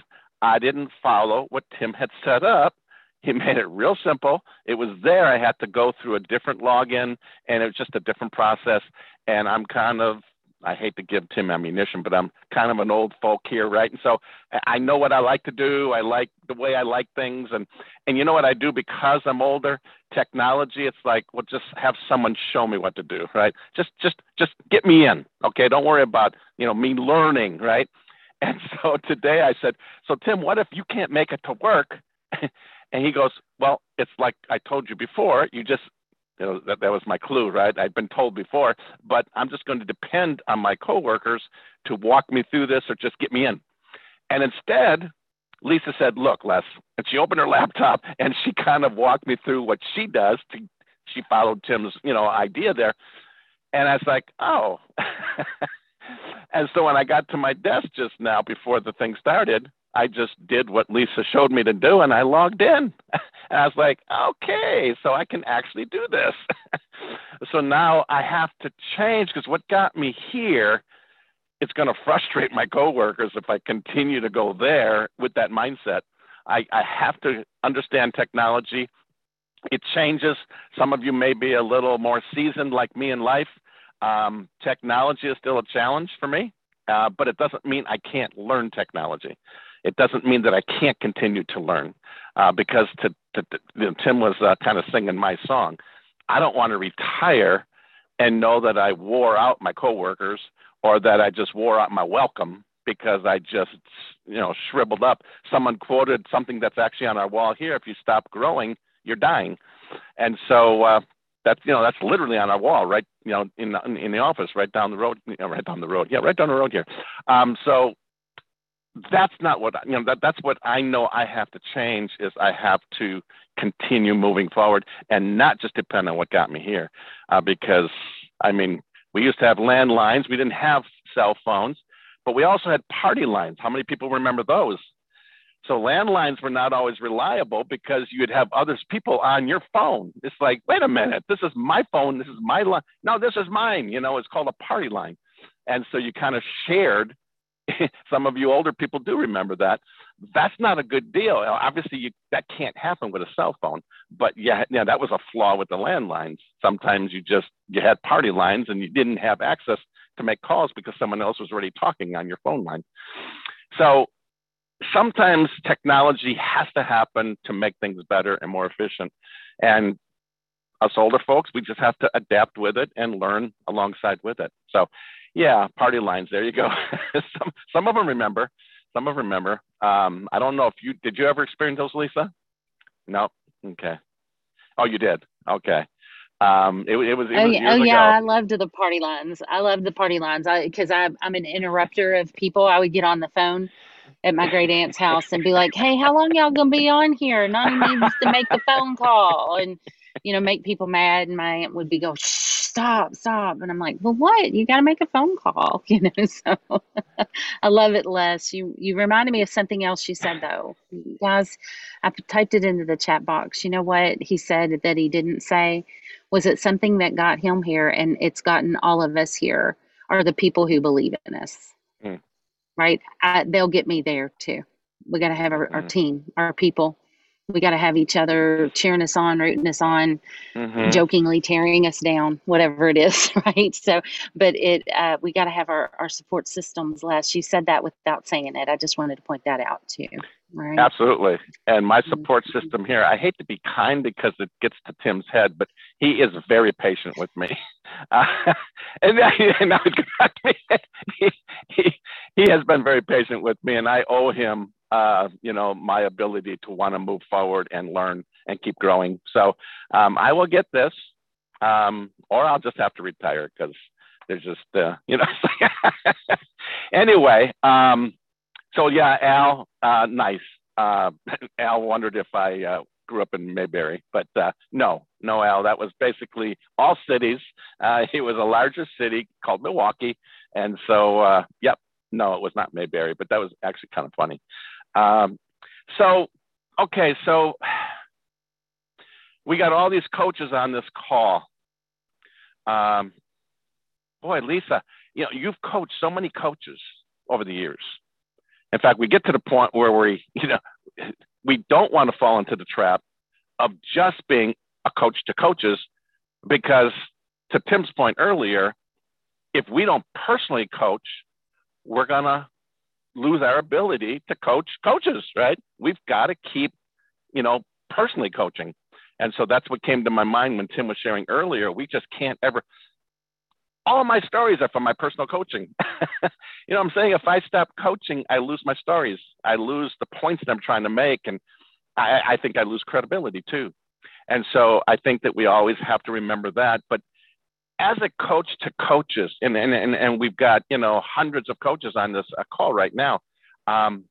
I didn't follow what Tim had set up. He made it real simple. It was there. I had to go through a different login, and it was just a different process. And I'm kind of I hate to give Tim ammunition, but I'm kind of an old folk here, right? And so I know what I like to do. I like the way I like things, and and you know what I do because I'm older. Technology, it's like well, just have someone show me what to do, right? Just just just get me in, okay? Don't worry about you know me learning, right? And so today I said, so Tim, what if you can't make it to work? and he goes, well, it's like I told you before. You just you know, that, that was my clue, right? I'd been told before, but I'm just going to depend on my coworkers to walk me through this or just get me in. And instead, Lisa said, look, Les, and she opened her laptop and she kind of walked me through what she does. To, she followed Tim's, you know, idea there. And I was like, oh. and so when I got to my desk just now before the thing started, I just did what Lisa showed me to do and I logged in. And I was like, okay, so I can actually do this. so now I have to change because what got me here, it's going to frustrate my coworkers if I continue to go there with that mindset. I, I have to understand technology. It changes. Some of you may be a little more seasoned like me in life. Um, technology is still a challenge for me, uh, but it doesn't mean I can't learn technology it doesn't mean that I can't continue to learn uh, because to, to, to you know, Tim was uh, kind of singing my song. I don't want to retire and know that I wore out my coworkers or that I just wore out my welcome because I just you know shriveled up. Someone quoted something that's actually on our wall here. If you stop growing, you're dying, and so uh, that's you know that's literally on our wall, right? You know, in in the office, right down the road, you know, right down the road, yeah, right down the road here. Um, so that's not what you know that that's what i know i have to change is i have to continue moving forward and not just depend on what got me here. Uh, because i mean we used to have landlines. We didn't have cell phones but we also had party lines. How many people remember those? So landlines were not always reliable because you'd have other people on your phone. It's like wait a minute this is my phone. This is my line no this is mine. You know it's called a party line. And so you kind of shared some of you older people do remember that. That's not a good deal. Obviously, you, that can't happen with a cell phone. But yeah, yeah, that was a flaw with the landlines. Sometimes you just you had party lines and you didn't have access to make calls because someone else was already talking on your phone line. So sometimes technology has to happen to make things better and more efficient. And us older folks, we just have to adapt with it and learn alongside with it. So yeah, party lines. There you go. some some of them remember. Some of them remember. Um, I don't know if you did. You ever experience those, Lisa? No. Okay. Oh, you did. Okay. Um, it, it was. It oh was yeah, oh yeah, I loved the party lines. I loved the party lines. I because I'm I'm an interrupter of people. I would get on the phone at my great aunt's house and be like, "Hey, how long y'all gonna be on here? Nani needs to make the phone call," and you know, make people mad. And my aunt would be go, stop, stop," and I'm like, "Well, what? You got to make a phone call," you know. So I love it, Les. You you reminded me of something else you said though, guys. I typed it into the chat box. You know what he said that he didn't say? Was it something that got him here and it's gotten all of us here? Are the people who believe in us? Mm. Right? I, they'll get me there too. We got to have our, our Mhm. team, our people. We got to have each other cheering us on, rooting us on, Mhm. jokingly tearing us down, whatever it is, right? So, but it, uh, we got to have our, our support systems. Les, you said that without saying it. I just wanted to point that out too. Right? Absolutely. And my Mhm. support system here, I hate to be kind because it gets to Tim's head, but he is very patient with me. Uh, and now, and now he's he, he, he has been very patient with me, and I owe him, uh, you know, my ability to want to move forward and learn and keep growing. So um, I will get this, um, or I'll just have to retire because there's just, uh, you know. anyway, um, so yeah, Al, uh, nice. Uh, Al wondered if I uh, grew up in Mayberry, but uh, no, no, Al. That was basically all cities. Uh, it was a larger city called Milwaukee, and so uh, yep, no, it was not Mayberry, but that was actually kind of funny. Um, so, okay, so we got all these coaches on this call. Um, boy, Lisa, you know, you've coached so many coaches over the years. In fact, we get to the point where we, you know, we don't want to fall into the trap of just being a coach to coaches because to Tim's point earlier, if we don't personally coach, we're going to lose our ability to coach coaches, right? We've got to keep, you know, personally coaching. And so that's what came to my mind when Tim was sharing earlier. We just can't ever, all of my stories are from my personal coaching. you know I'm saying? If I stop coaching, I lose my stories. I lose the points that I'm trying to make. And I, I think I lose credibility too. And so I think that we always have to remember that. But as a coach to coaches, and, and, and, and we've got, you know, hundreds of coaches on this uh, call right now. Um,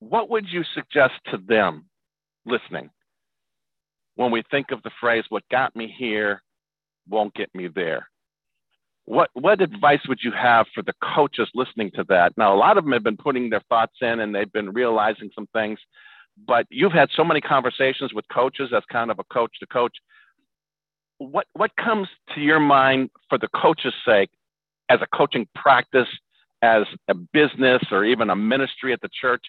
what would you suggest to them listening when we think of the phrase, what got me here won't get me there? What, what advice would you have for the coaches listening to that? Now, a lot of them have been putting their thoughts in and they've been realizing some things, but you've had so many conversations with coaches as kind of a coach to coach. What, what comes to your mind for the coach's sake as a coaching practice, as a business, or even a ministry at the church?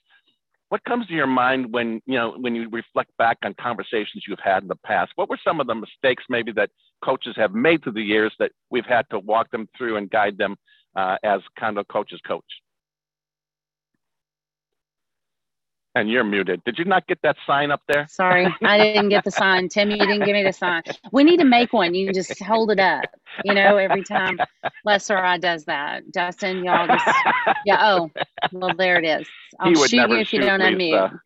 What comes to your mind when you know when you reflect back on conversations you've had in the past? What were some of the mistakes maybe that coaches have made through the years that we've had to walk them through and guide them uh, as condo coaches coach and you're muted did you not get that sign up there Sorry, I didn't get the sign. Tim, you didn't give me the sign. We need to make one. You can just hold it up, you know, every time Les or I does that. Dustin, y'all just, yeah, oh, well, there it is. I'll shoot you if you don't unmute.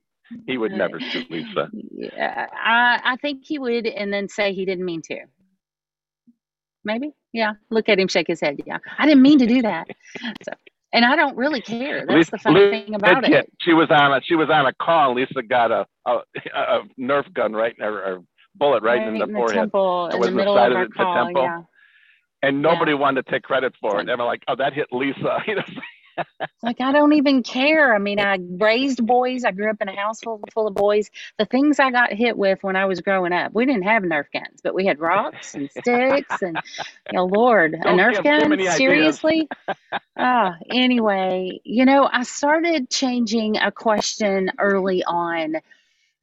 He would never shoot lisa Yeah, I, I think he would, and then say he didn't mean to. Maybe, yeah. Look at him shake his head. Yeah, I didn't mean to do that. So, and I don't really care. That's the funny Lisa thing about it. She was on a she was on a call. Lisa got a a, a Nerf gun right or, or bullet right, in the forehead, temple, It was the in the middle side of of our the- the temple. Yeah. and nobody wanted to take credit for it. And I'm like, oh, that hit Lisa. You know, like I don't even care. I mean, I raised boys. I grew up in a house full, full of boys. The things I got hit with when I was growing up, we didn't have Nerf guns, but we had rocks and sticks and, you know, Lord, a Don't Nerf give gun? Seriously? Ah, anyway, you know, I started changing a question early on,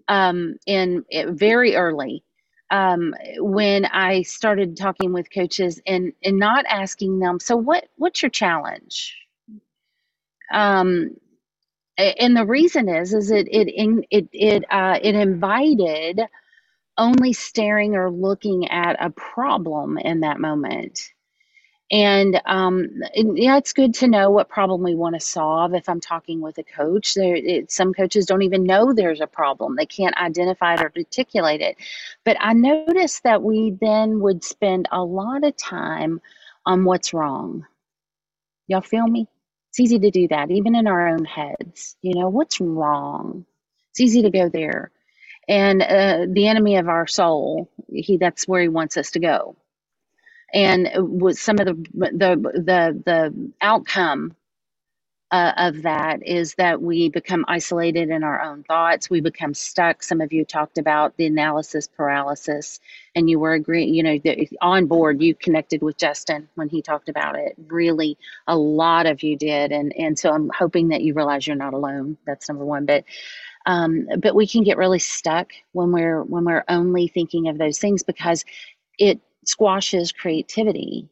um, in it, very early. Um, when I started talking with coaches and and not asking them, so what what's your challenge? Um and the reason is is it it it it uh it invited only staring or looking at a problem in that moment. And um yeah it's good to know what problem we want to solve. If i'm talking with a coach there it, some coaches don't even know there's a problem. They can't identify it or articulate it. But i noticed that we then would spend a lot of time on what's wrong. Y'all feel me? It's easy to do that, even in our own heads. You know, what's wrong? It's easy to go there. And uh, the enemy of our soul, he that's where he wants us to go. And with some of the the the the outcome uh, of that is that we become isolated in our own thoughts. We become stuck. Some of you talked about the analysis paralysis, and you were agreeing, you know, the, on board. You connected with Justin when he talked about it. Really, a lot of you did, and and so I'm hoping that you realize you're not alone. That's number one. But um, but we can get really stuck when we're when we're only thinking of those things because it squashes creativity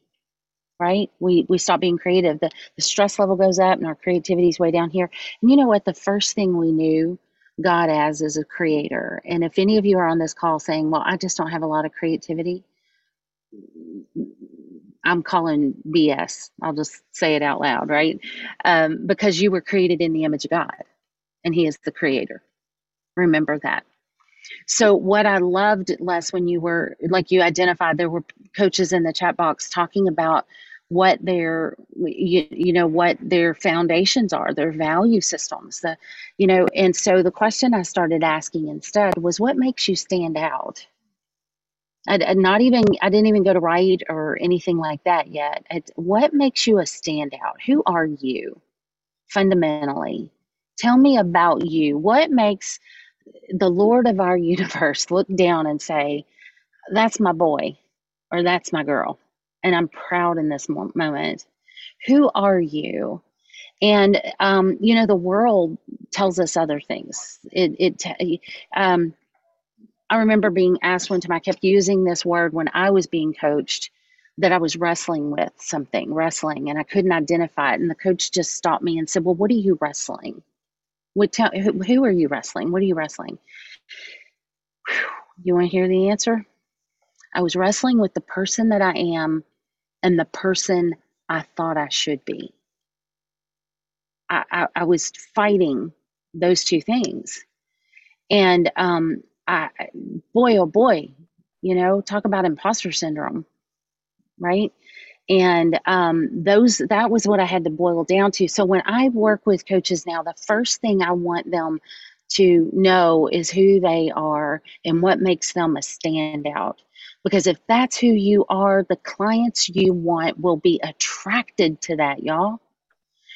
right? We we stop being creative. The the stress level goes up and our creativity is way down here. And you know what? The first thing we knew God as is a creator. And if any of you are on this call saying, Well, I just don't have a lot of creativity, I'm calling BS. I'll just say it out loud, right? Um, because you were created in the image of God and He is the creator. Remember that. So, what I loved, Les, when you were like you identified, there were coaches in the chat box talking about what their you, you know what their foundations are their value systems the you know and so the question i started asking instead was what makes you stand out? I, not even i didn't even go to write or anything like that yet. It's, what makes you a standout? Who are you fundamentally? Tell me about you. What makes the lord of our universe look down and say that's my boy or that's my girl and I'm proud in this moment. Who are you? And um, you know, the world tells us other things. It, it um, I remember being asked one time. I kept using this word when I was being coached that I was wrestling with something, wrestling, and I couldn't identify it. And the coach just stopped me and said, "Well, what are you wrestling? What tell who, who are you wrestling? What are you wrestling?" Whew. You want to hear the answer? I was wrestling with the person that I am and the person I thought I should be. I, I, I was fighting those two things. And um, I, boy, oh boy, you know, talk about imposter syndrome, right? And um, those that was what I had to boil down to. So when I work with coaches now, the first thing I want them to know is who they are and what makes them a standout. Because if that's who you are, the clients you want will be attracted to that, y'all.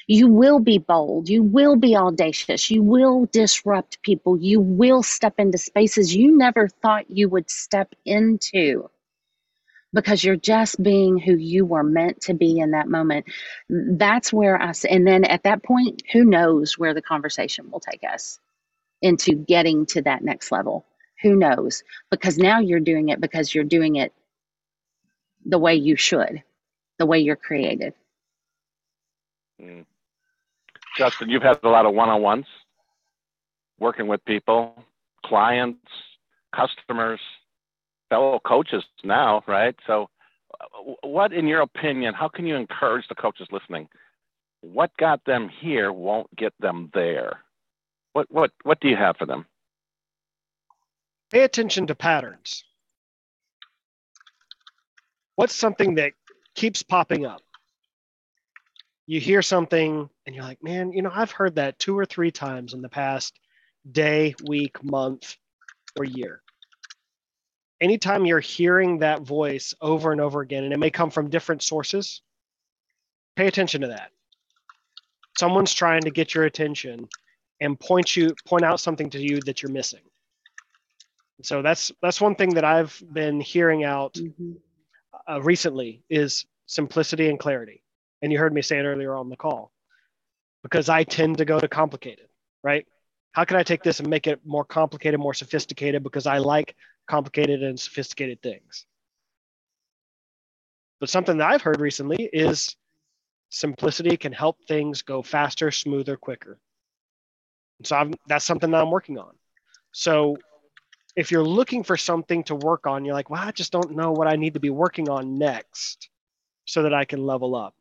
You will be bold. You will be audacious. You will disrupt people. You will step into spaces you never thought you would step into because you're just being who you were meant to be in that moment. That's where I, and then at that point, who knows where the conversation will take us into getting to that next level. Who knows? Because now you're doing it because you're doing it the way you should, the way you're created. Mm. Justin, you've had a lot of one on ones working with people, clients, customers, fellow coaches now, right? So, what, in your opinion, how can you encourage the coaches listening? What got them here won't get them there. What, what, what do you have for them? Pay attention to patterns. What's something that keeps popping up? You hear something and you're like, man, you know, I've heard that two or three times in the past day, week, month, or year. Anytime you're hearing that voice over and over again, and it may come from different sources, pay attention to that. Someone's trying to get your attention and point you point out something to you that you're missing. So that's that's one thing that I've been hearing out mm-hmm. uh, recently is simplicity and clarity. And you heard me say it earlier on the call because I tend to go to complicated, right? How can I take this and make it more complicated, more sophisticated because I like complicated and sophisticated things. But something that I've heard recently is simplicity can help things go faster, smoother, quicker. So I'm, that's something that I'm working on. So if you're looking for something to work on, you're like, well, I just don't know what I need to be working on next so that I can level up.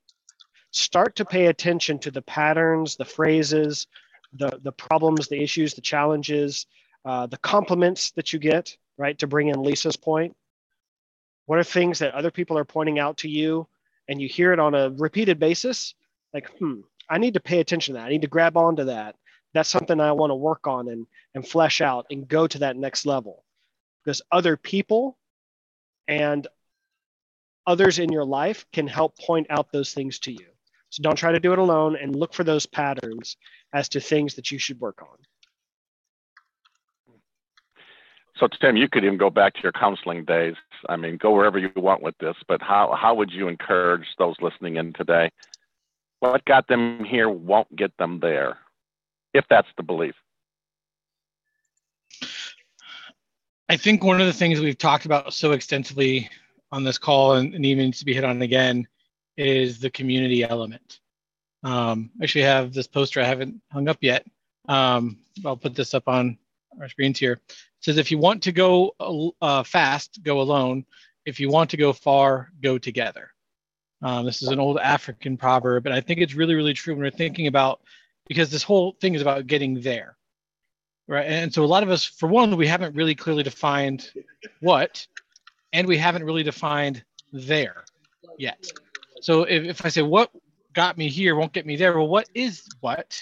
Start to pay attention to the patterns, the phrases, the, the problems, the issues, the challenges, uh, the compliments that you get, right? To bring in Lisa's point. What are things that other people are pointing out to you and you hear it on a repeated basis? Like, hmm, I need to pay attention to that. I need to grab onto that that's something I want to work on and, and flesh out and go to that next level. Because other people and others in your life can help point out those things to you. So don't try to do it alone and look for those patterns as to things that you should work on. So Tim, you could even go back to your counseling days. I mean, go wherever you want with this, but how, how would you encourage those listening in today? What got them here won't get them there if that's the belief. I think one of the things we've talked about so extensively on this call and, and even to be hit on again is the community element. Um, I actually have this poster I haven't hung up yet. Um, I'll put this up on our screens here. It says, if you want to go uh, fast, go alone. If you want to go far, go together. Um, this is an old African proverb, and I think it's really, really true when we're thinking about because this whole thing is about getting there, right? And so a lot of us, for one, we haven't really clearly defined what, and we haven't really defined there yet. So if, if I say what got me here won't get me there, well, what is what?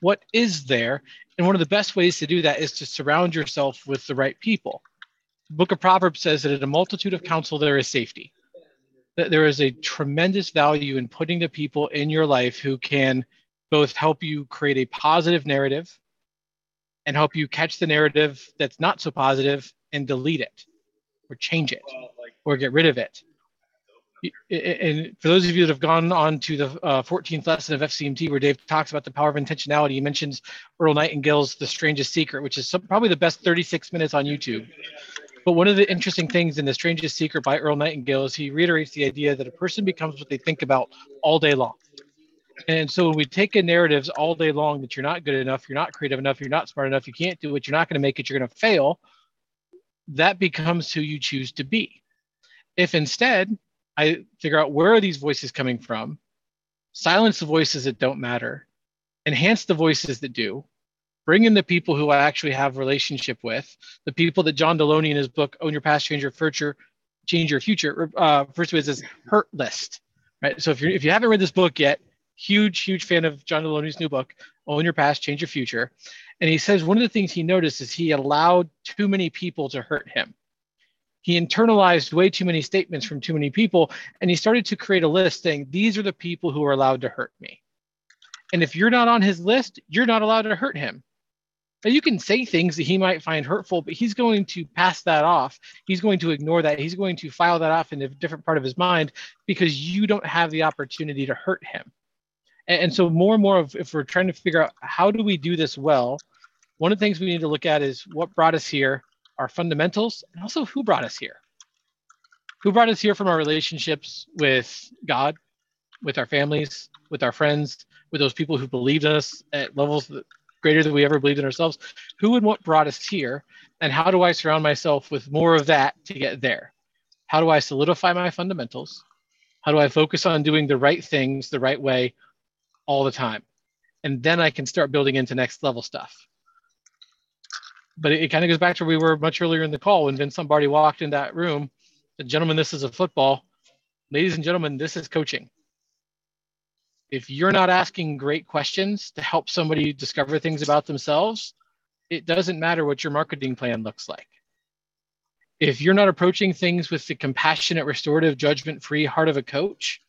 What is there? And one of the best ways to do that is to surround yourself with the right people. The Book of Proverbs says that at a multitude of counsel there is safety that there is a tremendous value in putting the people in your life who can both help you create a positive narrative and help you catch the narrative that's not so positive and delete it or change it or get rid of it. And for those of you that have gone on to the uh, 14th lesson of FCMT, where Dave talks about the power of intentionality, he mentions Earl Nightingale's The Strangest Secret, which is some, probably the best 36 minutes on YouTube. But one of the interesting things in The Strangest Secret by Earl Nightingale is he reiterates the idea that a person becomes what they think about all day long. And so when we take in narratives all day long that you're not good enough, you're not creative enough, you're not smart enough, you can't do it, you're not going to make it, you're going to fail, that becomes who you choose to be. If instead I figure out where are these voices coming from, silence the voices that don't matter, enhance the voices that do, bring in the people who I actually have relationship with, the people that John Deloney in his book Own Your Past, Change Your Future, Change Your Future uh, refers to as his hurt list, right? So if you if you haven't read this book yet, huge huge fan of John Deloney's new book Own Your Past, Change Your Future, and he says one of the things he noticed is he allowed too many people to hurt him. He internalized way too many statements from too many people, and he started to create a list saying these are the people who are allowed to hurt me. And if you're not on his list, you're not allowed to hurt him now, you can say things that he might find hurtful, but he's going to pass that off. He's going to ignore that. He's going to file that off in a different part of his mind because you don't have the opportunity to hurt him. And, and so, more and more, of, if we're trying to figure out how do we do this well, one of the things we need to look at is what brought us here, our fundamentals, and also who brought us here. Who brought us here from our relationships with God, with our families, with our friends, with those people who believed in us at levels that greater than we ever believed in ourselves. Who and what brought us here? And how do I surround myself with more of that to get there? How do I solidify my fundamentals? How do I focus on doing the right things the right way all the time? And then I can start building into next level stuff. But it, it kind of goes back to where we were much earlier in the call when Vince Lombardi walked in that room. Gentlemen, this is a football. Ladies and gentlemen, this is coaching if you're not asking great questions to help somebody discover things about themselves, it doesn't matter what your marketing plan looks like. If you're not approaching things with the compassionate, restorative, judgment free heart of a coach,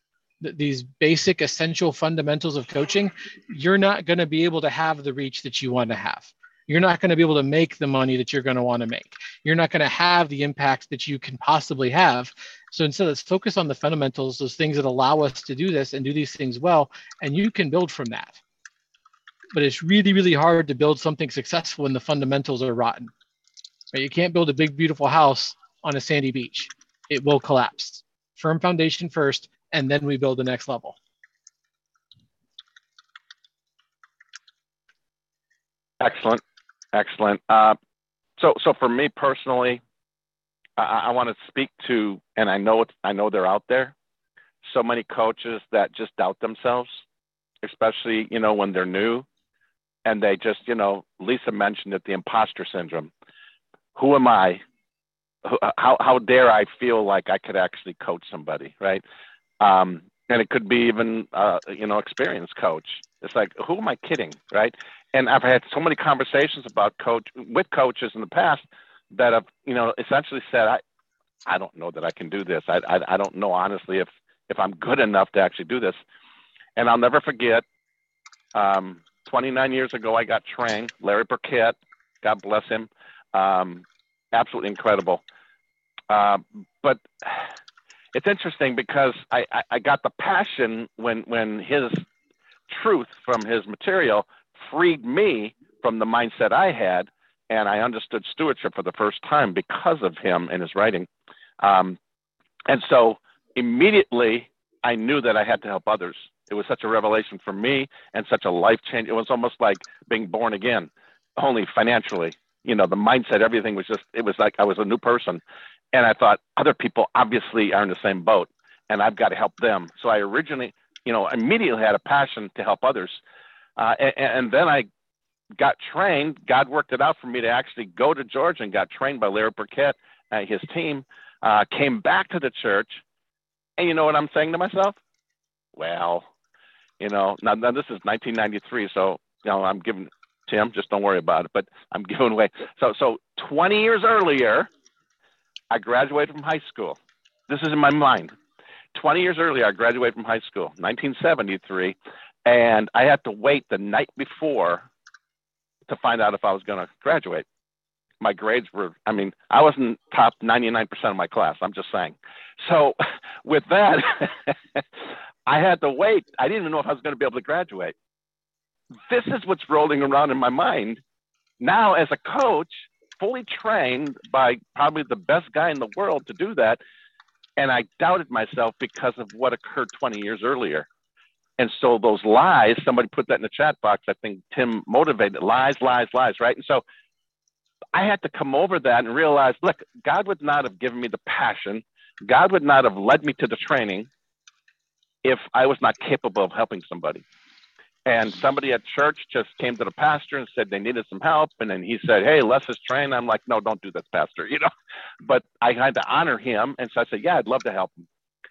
these basic essential fundamentals of coaching, you're not going to be able to have the reach that you want to have. You're not going to be able to make the money that you're going to want to make. You're not going to have the impact that you can possibly have so instead, let's focus on the fundamentals, those things that allow us to do this and do these things well, and you can build from that. But it's really, really hard to build something successful when the fundamentals are rotten. Right? You can't build a big, beautiful house on a sandy beach. It will collapse. Firm foundation first, and then we build the next level. Excellent, excellent. Uh, so, so for me personally, I, I want to speak to, and I know it's, I know they're out there. So many coaches that just doubt themselves, especially you know when they're new, and they just you know Lisa mentioned it, the imposter syndrome. Who am I? How how dare I feel like I could actually coach somebody, right? Um, and it could be even uh, you know experienced coach. It's like who am I kidding, right? And I've had so many conversations about coach with coaches in the past that have you know essentially said I I don't know that I can do this. I I, I don't know honestly if if I'm good enough to actually do this. And I'll never forget. Um, 29 years ago, I got trained. Larry Burkett, God bless him, um, absolutely incredible. Uh, but it's interesting because I, I, I got the passion when when his truth from his material freed me from the mindset I had and I understood stewardship for the first time because of him and his writing. Um, and so immediately I knew that I had to help others. It was such a revelation for me and such a life change. It was almost like being born again, only financially. You know, the mindset, everything was just, it was like I was a new person. And I thought other people obviously are in the same boat and I've got to help them. So I originally, you know, immediately had a passion to help others. Uh, and, and then I got trained. God worked it out for me to actually go to Georgia and got trained by Larry Burkett and his team. Uh, came back to the church, and you know what I'm saying to myself? Well, you know, now, now this is 1993, so you know I'm giving Tim. Just don't worry about it. But I'm giving away. So so 20 years earlier, I graduated from high school. This is in my mind. 20 years earlier, I graduated from high school, 1973, and I had to wait the night before to find out if I was going to graduate. My grades were, I mean, I wasn't top 99% of my class. I'm just saying. So with that, I had to wait. I didn't even know if I was going to be able to graduate. This is what's rolling around in my mind. Now, as a coach, fully trained by probably the best guy in the world to do that, and I doubted myself because of what occurred 20 years earlier. And so those lies, somebody put that in the chat box. I think Tim motivated lies, lies, lies, right? And so I had to come over that and realize, look, God would not have given me the passion. God would not have led me to the training if I was not capable of helping somebody. And somebody at church just came to the pastor and said they needed some help. And then he said, Hey, Les is trained. I'm like, No, don't do this, pastor, you know. But I had to honor him. And so I said, Yeah, I'd love to help him.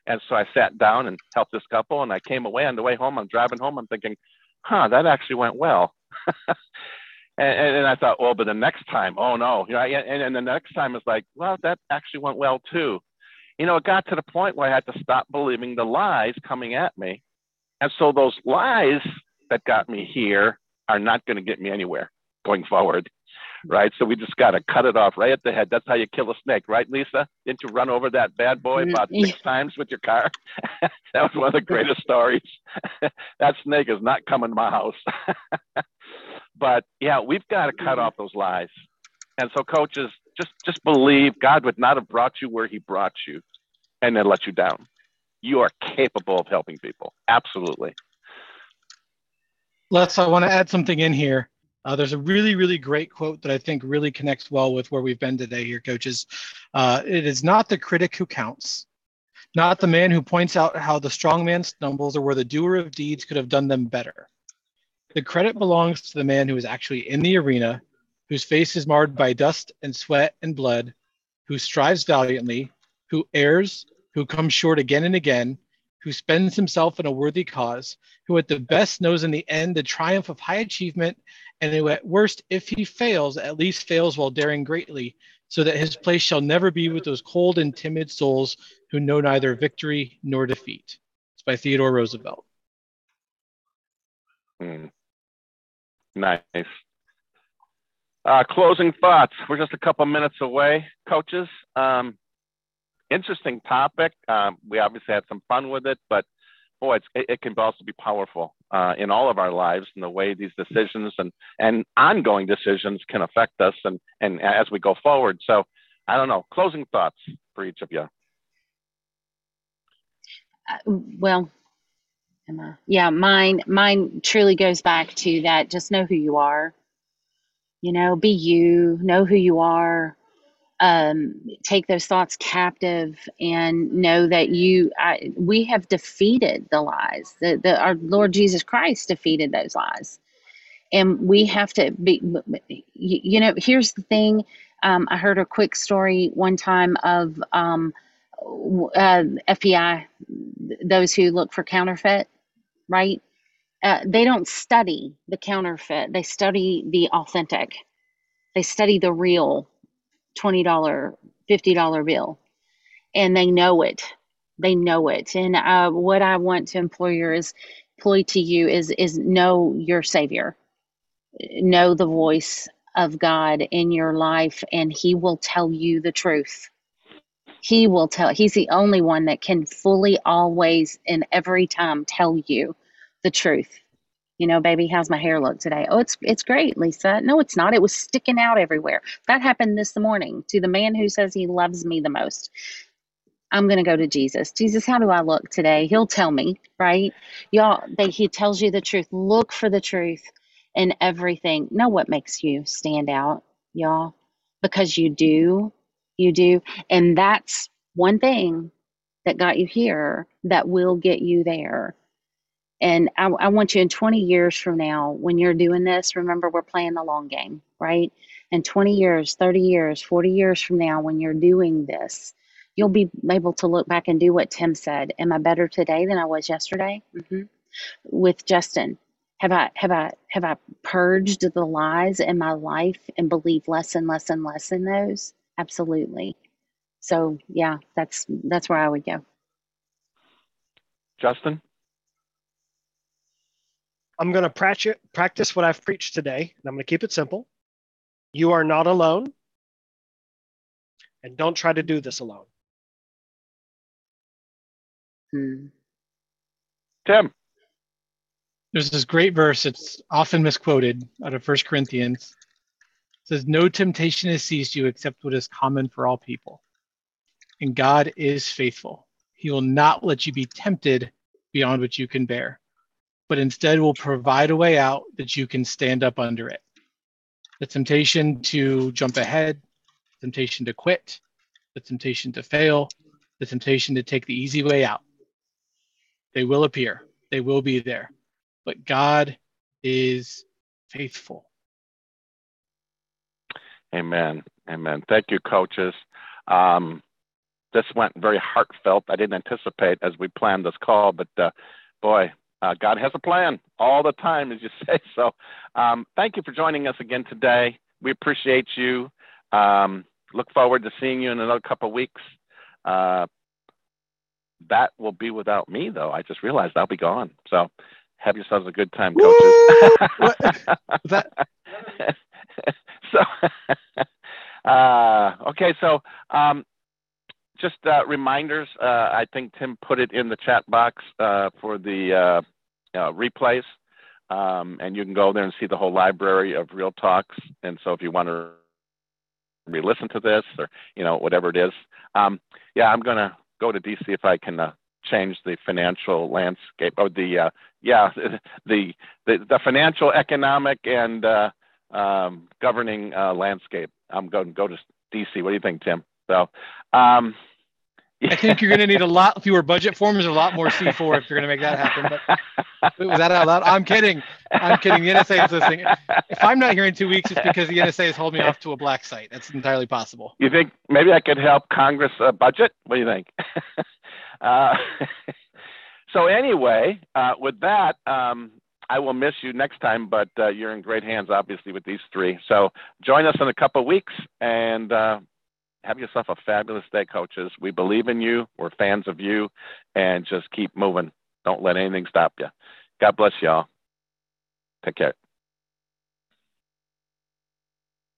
And so I sat down and helped this couple. And I came away on the way home. I'm driving home. I'm thinking, Huh, that actually went well. and, and, I thought, well, but the next time, oh no, you know, and, and the next time is like, well, that actually went well too. You know, it got to the point where I had to stop believing the lies coming at me. And so those lies that got me here are not going to get me anywhere going forward. Right. So we just got to cut it off right at the head. That's how you kill a snake, right, Lisa? Didn't you run over that bad boy about six times with your car? that was one of the greatest stories. that snake is not coming to my house. but yeah, we've got to cut mm-hmm. off those lies. And so coaches, just just believe God would not have brought you where he brought you and then let you down. You are capable of helping people. Absolutely. Les, I want to add something in here. Uh, there's a really, really great quote that I think really connects well with where we've been today here, coaches. Uh, it is not the critic who counts, not the man who points out how the strong man stumbles or where the doer of deeds could have done them better. The credit belongs to the man who is actually in the arena, whose face is marred by dust and sweat and blood, who strives valiantly, who errs, who comes short again and again, who spends himself in a worthy cause, who at the best knows in the end the triumph of high achievement, and who at worst, if he fails, at least fails while daring greatly, so that his place shall never be with those cold and timid souls who know neither victory nor defeat. It's by Theodore Roosevelt. Mm. Nice. Uh, closing thoughts. We're just a couple minutes away, coaches. Um, interesting topic. Um, we obviously had some fun with it, but boy, it, it, can also be powerful uh, in all of our lives and the way these decisions and, and ongoing decisions can affect us and, and as we go forward. So I don't know, closing thoughts for each of you. Uh, well, Emma, yeah, mine, mine truly goes back to that. Just know who you are, you know, be you, know who you are, um, take those thoughts captive and know that you I, we have defeated the lies. That our lord jesus christ defeated those lies. And we have to be you know here's the thing. Um, i heard a quick story one time of um, uh, fbi those who look for counterfeit right? Uh, they don't study the counterfeit. They study the authentic. They study the real $20, $50 bill. And they know it. They know it. And uh, what I want to employers employ to you is is know your Savior, know the voice of God in your life, and He will tell you the truth. He will tell. He's the only one that can fully, always, and every time tell you the truth you know, baby, how's my hair look today? Oh, it's it's great, Lisa. No, it's not. It was sticking out everywhere. That happened this morning to the man who says he loves me the most. I'm going to go to Jesus. Jesus, how do I look today? He'll tell me, right? Y'all, they, he tells you the truth. Look for the truth in everything. Know what makes you stand out, y'all, because you do. You do. And that's one thing that got you here that will get you there. And I, I want you in 20 years from now, when you're doing this, remember we're playing the long game, right? And 20 years, 30 years, 40 years from now, when you're doing this, you'll be able to look back and do what Tim said. Am I better today than I was yesterday? hmm With Justin, have I have I have I purged the lies in my life and believe less and less and less in those? Absolutely. So yeah, that's that's where I would go. Justin? I'm going to practice practice what I've preached today, and I'm going to keep it simple. You are not alone, and don't try to do this alone. Hmm. Tim? There's this great verse, it's often misquoted out of First Corinthians. It says, No temptation has seized you except what is common for all people. And God is faithful. He will not let you be tempted beyond what you can bear, but instead will provide a way out that you can stand up under it. The temptation to jump ahead, temptation to quit, the temptation to fail, the temptation to take the easy way out. They will appear, they will be there but God is faithful. Amen. Amen. Thank you, coaches. Um, this went very heartfelt. I didn't anticipate as we planned this call, but uh, boy, uh, God has a plan all the time, as you say. So, um, thank you for joining us again today. We appreciate you. Um, look forward to seeing you in another couple of weeks. Uh, that will be without me, though. I just realized I'll be gone. So, have yourselves a good time, coaches. that... so, uh, okay, so um, just uh, reminders. Uh, I think Tim put it in the chat box uh, for the uh, uh, replays, um, and you can go there and see the whole library of real talks. And so, if you want to re-listen to this or you know whatever it is, um, yeah, I'm gonna go to DC if I can change the financial landscape or the uh, yeah the, the the financial economic and uh, um, governing uh, landscape i'm going to go to dc what do you think tim so um, I think you're going to need a lot fewer budget forms, and a lot more C4 if you're going to make that happen. But was that out loud? I'm kidding. I'm kidding. The NSA is listening. If I'm not here in two weeks, it's because the NSA has holding me off to a black site. That's entirely possible. You think maybe I could help Congress uh, budget? What do you think? Uh, so anyway, uh, with that, um, I will miss you next time, but uh, you're in great hands, obviously, with these three. So join us in a couple of weeks and uh, have yourself a fabulous day, coaches. We believe in you. We're fans of you, and just keep moving. Don't let anything stop you. God bless y'all. Take care.